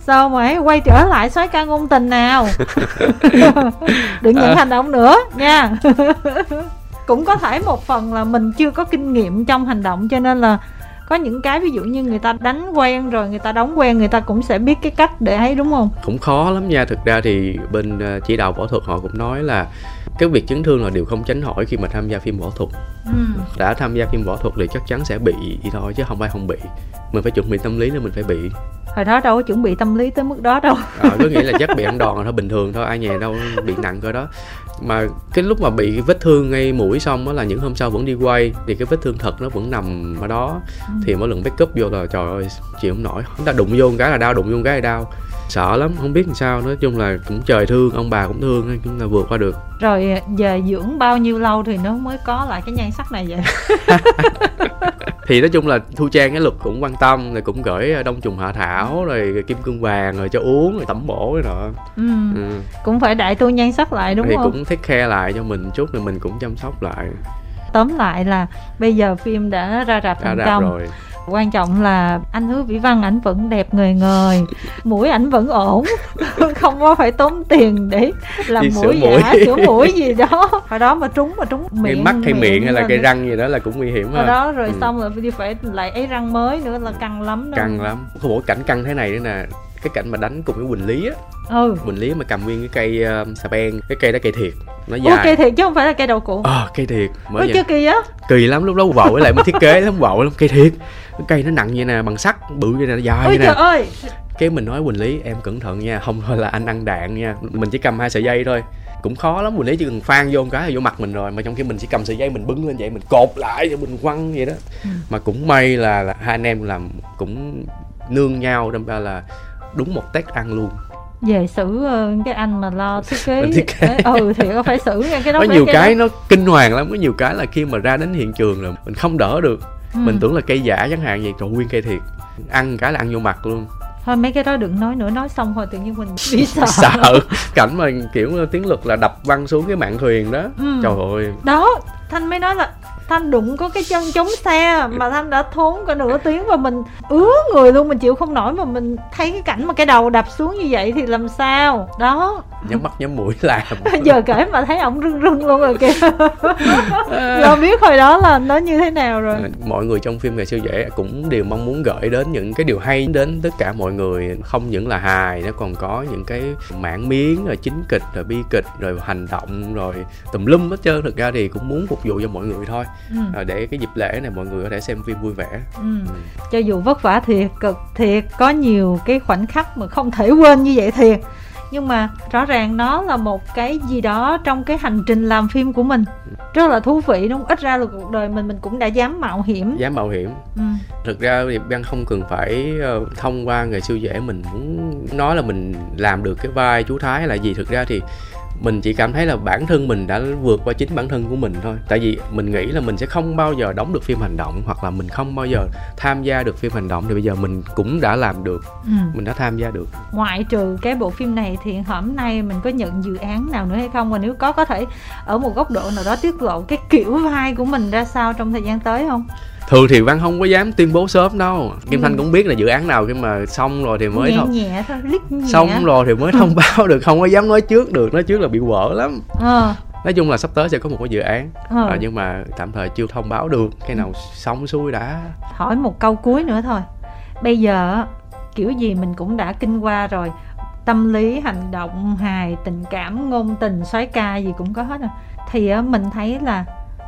sao mà ấy quay trở lại soái ca ngôn tình nào. Đừng nhận À. hành động nữa nha. Cũng có thể một phần là mình chưa có kinh nghiệm trong hành động cho nên là có những cái ví dụ như người ta đánh quen rồi người ta đóng quen người ta cũng sẽ biết cái cách để ấy đúng không? Cũng khó lắm nha. Thực ra thì bên ờ, chỉ đạo võ thuật họ cũng nói là cái việc chấn thương là điều không tránh khỏi khi mà tham gia phim võ thuật. Ừ. đã tham gia phim võ thuật thì chắc chắn sẽ bị thì thôi chứ không phải không bị. Mình phải chuẩn bị tâm lý là mình phải bị. Hồi đó đâu có chuẩn bị tâm lý tới mức đó đâu. À, có nghĩa là chắc bị ăn đòn là thôi bình thường thôi ai nhà đâu bị nặng cơ đó. Mà cái lúc mà bị vết thương ngay mũi xong đó là những hôm sau vẫn đi quay thì cái vết thương thật nó vẫn nằm ở đó. Ừ. thì mỗi lần backup vô là trời ơi chịu không nổi. Chúng ta đụng vô một cái là đau đụng vô một cái là đau sợ lắm không biết làm sao nói chung là cũng trời thương ông bà cũng thương nên cũng là vượt qua được. Rồi về dưỡng bao nhiêu lâu thì nó mới có lại cái nhan sắc này vậy? Thì nói chung là thu trang cái luật cũng quan tâm rồi cũng gửi đông trùng hạ thảo rồi kim cương vàng rồi cho uống rồi tẩm bổ rồi nọ. Ừ. ừ. cũng phải đại tu nhan sắc lại đúng thì không? cũng take care lại cho mình chút rồi mình cũng chăm sóc lại. Tóm lại là bây giờ phim đã ra rạp thành công. rồi quan trọng là anh hứa vĩ văn ảnh vẫn đẹp ngời ngời mũi ảnh vẫn ổn. Không có phải tốn tiền để làm Đi mũi sửa mũi. giả sửa mũi gì đó. Hồi đó mà trúng mà trúng cái miệng mắt hay miệng hay là cái răng gì đó là cũng nguy hiểm hồi đó rồi Ừ. xong rồi đi phải lại ấy răng mới nữa là căng lắm đó. Căng lắm. Có mỗi cảnh căng thế này nữa nè cái cảnh mà đánh cùng với quỳnh lý á. Ừ. Quỳnh lý mà cầm nguyên cái cây uh, xà beng cái cây đó cây thiệt nó Ủa dài. cây thiệt chứ không phải là cây đậu cụ ờ cây thiệt. Ủa mới chưa kỳ á kỳ lắm lúc đó vợ với lại mới thiết kế lắm vợ lắm cây thiệt. Cái cây nó nặng vậy nè bằng sắt bự vậy nè dài ôi trời nè. ơi. Cái mình nói quỳnh lý em cẩn thận nha không thôi là anh ăn đạn nha mình chỉ cầm hai sợi dây thôi. Cũng khó lắm quỳnh lý chỉ cần phan vô một cái là vô mặt mình rồi mà trong khi mình chỉ cầm sợi dây mình bưng lên vậy mình cột lại rồi mình quăng vậy đó. Ừ. mà cũng may là, là hai anh em làm cũng nương nhau đâm ra là đúng một tét ăn luôn về xử ờ, cái anh mà lo thiết kế thiết kế. Ừ thì có phải xử nha cái đó có nhiều cái cái nó kinh hoàng lắm có nhiều cái là khi mà ra đến hiện trường là mình không đỡ được. Ừ. mình tưởng là cây giả chẳng hạn vậy trời nguyên cây thiệt. Ăn cái là ăn vô mặt luôn. Thôi mấy cái đó đừng nói nữa nói xong rồi tự nhiên mình bị sợ, sợ. Cảnh mà kiểu tiếng lực là đập văng xuống cái mạn thuyền đó. Ừ. trời ơi. Đó thanh mới nói là thanh đụng có cái chân chống xe mà thanh đã thốn cả nửa tiếng và mình ứa người luôn mình chịu không nổi mà mình thấy cái cảnh mà cái đầu đập xuống như vậy thì làm sao? Đó. Nhắm mắt nhắm mũi làm giờ kể mà thấy ổng rưng rưng luôn rồi kìa. Giờ biết hồi đó là nó như thế nào rồi. Mọi người trong phim ngày siêu dễ cũng đều mong muốn gửi đến những cái điều hay đến tất cả mọi người không những là hài nó còn có những cái mảng miếng rồi chính kịch rồi bi kịch rồi hành động rồi tùm lum hết trơn. Thực ra thì cũng muốn phục vụ cho mọi người thôi ừ. để cái dịp lễ này mọi người có thể xem phim vui vẻ ừ. Ừ. cho dù vất vả thiệt cực thiệt có nhiều cái khoảnh khắc mà không thể quên như vậy thiệt nhưng mà rõ ràng nó là một cái gì đó trong cái hành trình làm phim của mình rất là thú vị đúng không? ít ra là cuộc đời mình mình cũng đã dám mạo hiểm dám mạo hiểm ừ. thực ra thì ban không cần phải uh, thông qua nghề siêu dễ mình muốn nói là mình làm được cái vai chú thái là gì thực ra thì mình chỉ cảm thấy là bản thân mình đã vượt qua chính bản thân của mình thôi. Tại vì mình nghĩ là mình sẽ không bao giờ đóng được phim hành động hoặc là mình không bao giờ tham gia được phim hành động thì bây giờ mình cũng đã làm được. Ừ. mình đã tham gia được. Ngoại trừ cái bộ phim này thì hôm nay mình có nhận dự án nào nữa hay không? Và nếu có có thể ở một góc độ nào đó tiết lộ cái kiểu vai của mình ra sao trong thời gian tới không thường thì văn không có dám tuyên bố sớm đâu kim ừ. thanh cũng biết là dự án nào khi mà xong rồi thì mới thôi nhẹ thôi nhẹ. xong rồi thì mới thông báo được không có dám nói trước được nói trước là bị quở lắm ờ. nói chung là sắp tới sẽ có một cái dự án ờ. à, nhưng mà tạm thời chưa thông báo được cái nào xong xuôi đã hỏi một câu cuối nữa thôi bây giờ kiểu gì mình cũng đã kinh qua rồi tâm lý hành động hài tình cảm ngôn tình xoáy ca gì cũng có hết rồi thì mình thấy là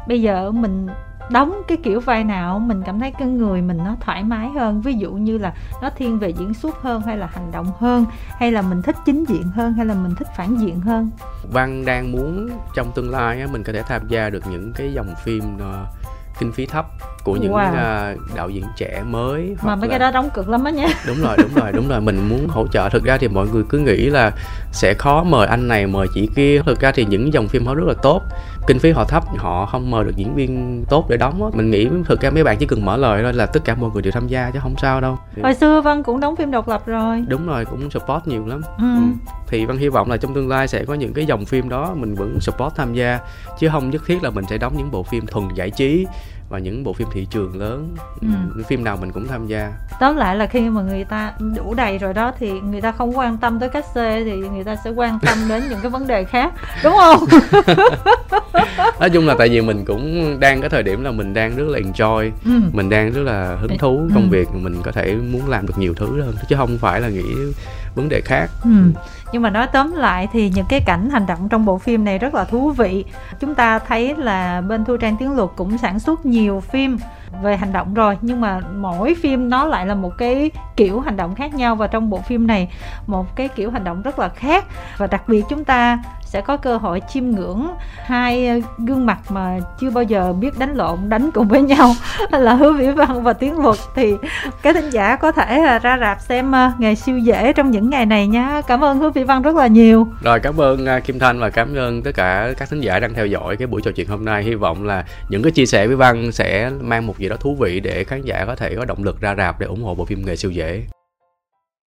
bây giờ mình đóng cái kiểu vai nào, mình cảm thấy cái người mình nó thoải mái hơn. Ví dụ như là nó thiên về diễn xuất hơn hay là hành động hơn, hay là mình thích chính diện hơn, hay là mình thích phản diện hơn? Văn đang muốn trong tương lai mình có thể tham gia được những cái dòng phim ờ, kinh phí thấp của những wow. uh, đạo diễn trẻ mới mà mấy là... cái đó đóng cực lắm á nhé đúng rồi đúng rồi đúng rồi mình muốn hỗ trợ. Thực ra thì mọi người cứ nghĩ là sẽ khó mời anh này mời chị kia. Thực ra thì những dòng phim họ rất là tốt. Kinh phí họ thấp họ không mời được diễn viên tốt để đóng á. Mình nghĩ thực ra mấy bạn chỉ cần mở lời thôi là tất cả mọi người đều tham gia chứ không sao đâu. Hồi xưa văn cũng đóng phim độc lập rồi. Đúng rồi cũng support nhiều lắm. Ừ. Ừ. thì văn hy vọng là trong tương lai sẽ có những cái dòng phim đó mình vẫn support tham gia chứ không nhất thiết là mình sẽ đóng những bộ phim thuần giải trí và những bộ phim thị trường lớn ừ. phim nào mình cũng tham gia tóm lại là khi mà người ta đủ đầy rồi đó thì người ta không quan tâm tới cách xê thì người ta sẽ quan tâm đến những cái vấn đề khác đúng không nói chung là tại vì mình cũng đang cái thời điểm là mình đang rất là enjoy ừ. mình đang rất là hứng thú ừ. công việc mình có thể muốn làm được nhiều thứ hơn chứ không phải là nghĩ vấn đề khác. Ừ. nhưng mà nói tóm lại thì những cái cảnh hành động trong bộ phim này rất là thú vị. Chúng ta thấy là bên thu trang tiếng luật cũng sản xuất nhiều phim về hành động rồi nhưng mà mỗi phim nó lại là một cái kiểu hành động khác nhau. Và trong bộ phim này một cái kiểu hành động rất là khác. Và đặc biệt chúng ta sẽ có cơ hội chiêm ngưỡng hai ờ, gương mặt mà chưa bao giờ biết đánh lộn, đánh cùng với nhau là hứa vĩ văn và tiến luật thì các thính giả có thể ờ, ra rạp xem ờ, ngày siêu dễ trong những ngày này nhé cảm ơn hứa vĩ văn rất là nhiều. Rồi, cảm ơn kim thanh và cảm ơn tất cả các thính giả đang theo dõi cái buổi trò chuyện hôm nay. Hy vọng là những cái chia sẻ với văn sẽ mang một gì đó thú vị để khán giả có thể có động lực ra rạp để ủng hộ bộ phim nghề siêu dễ.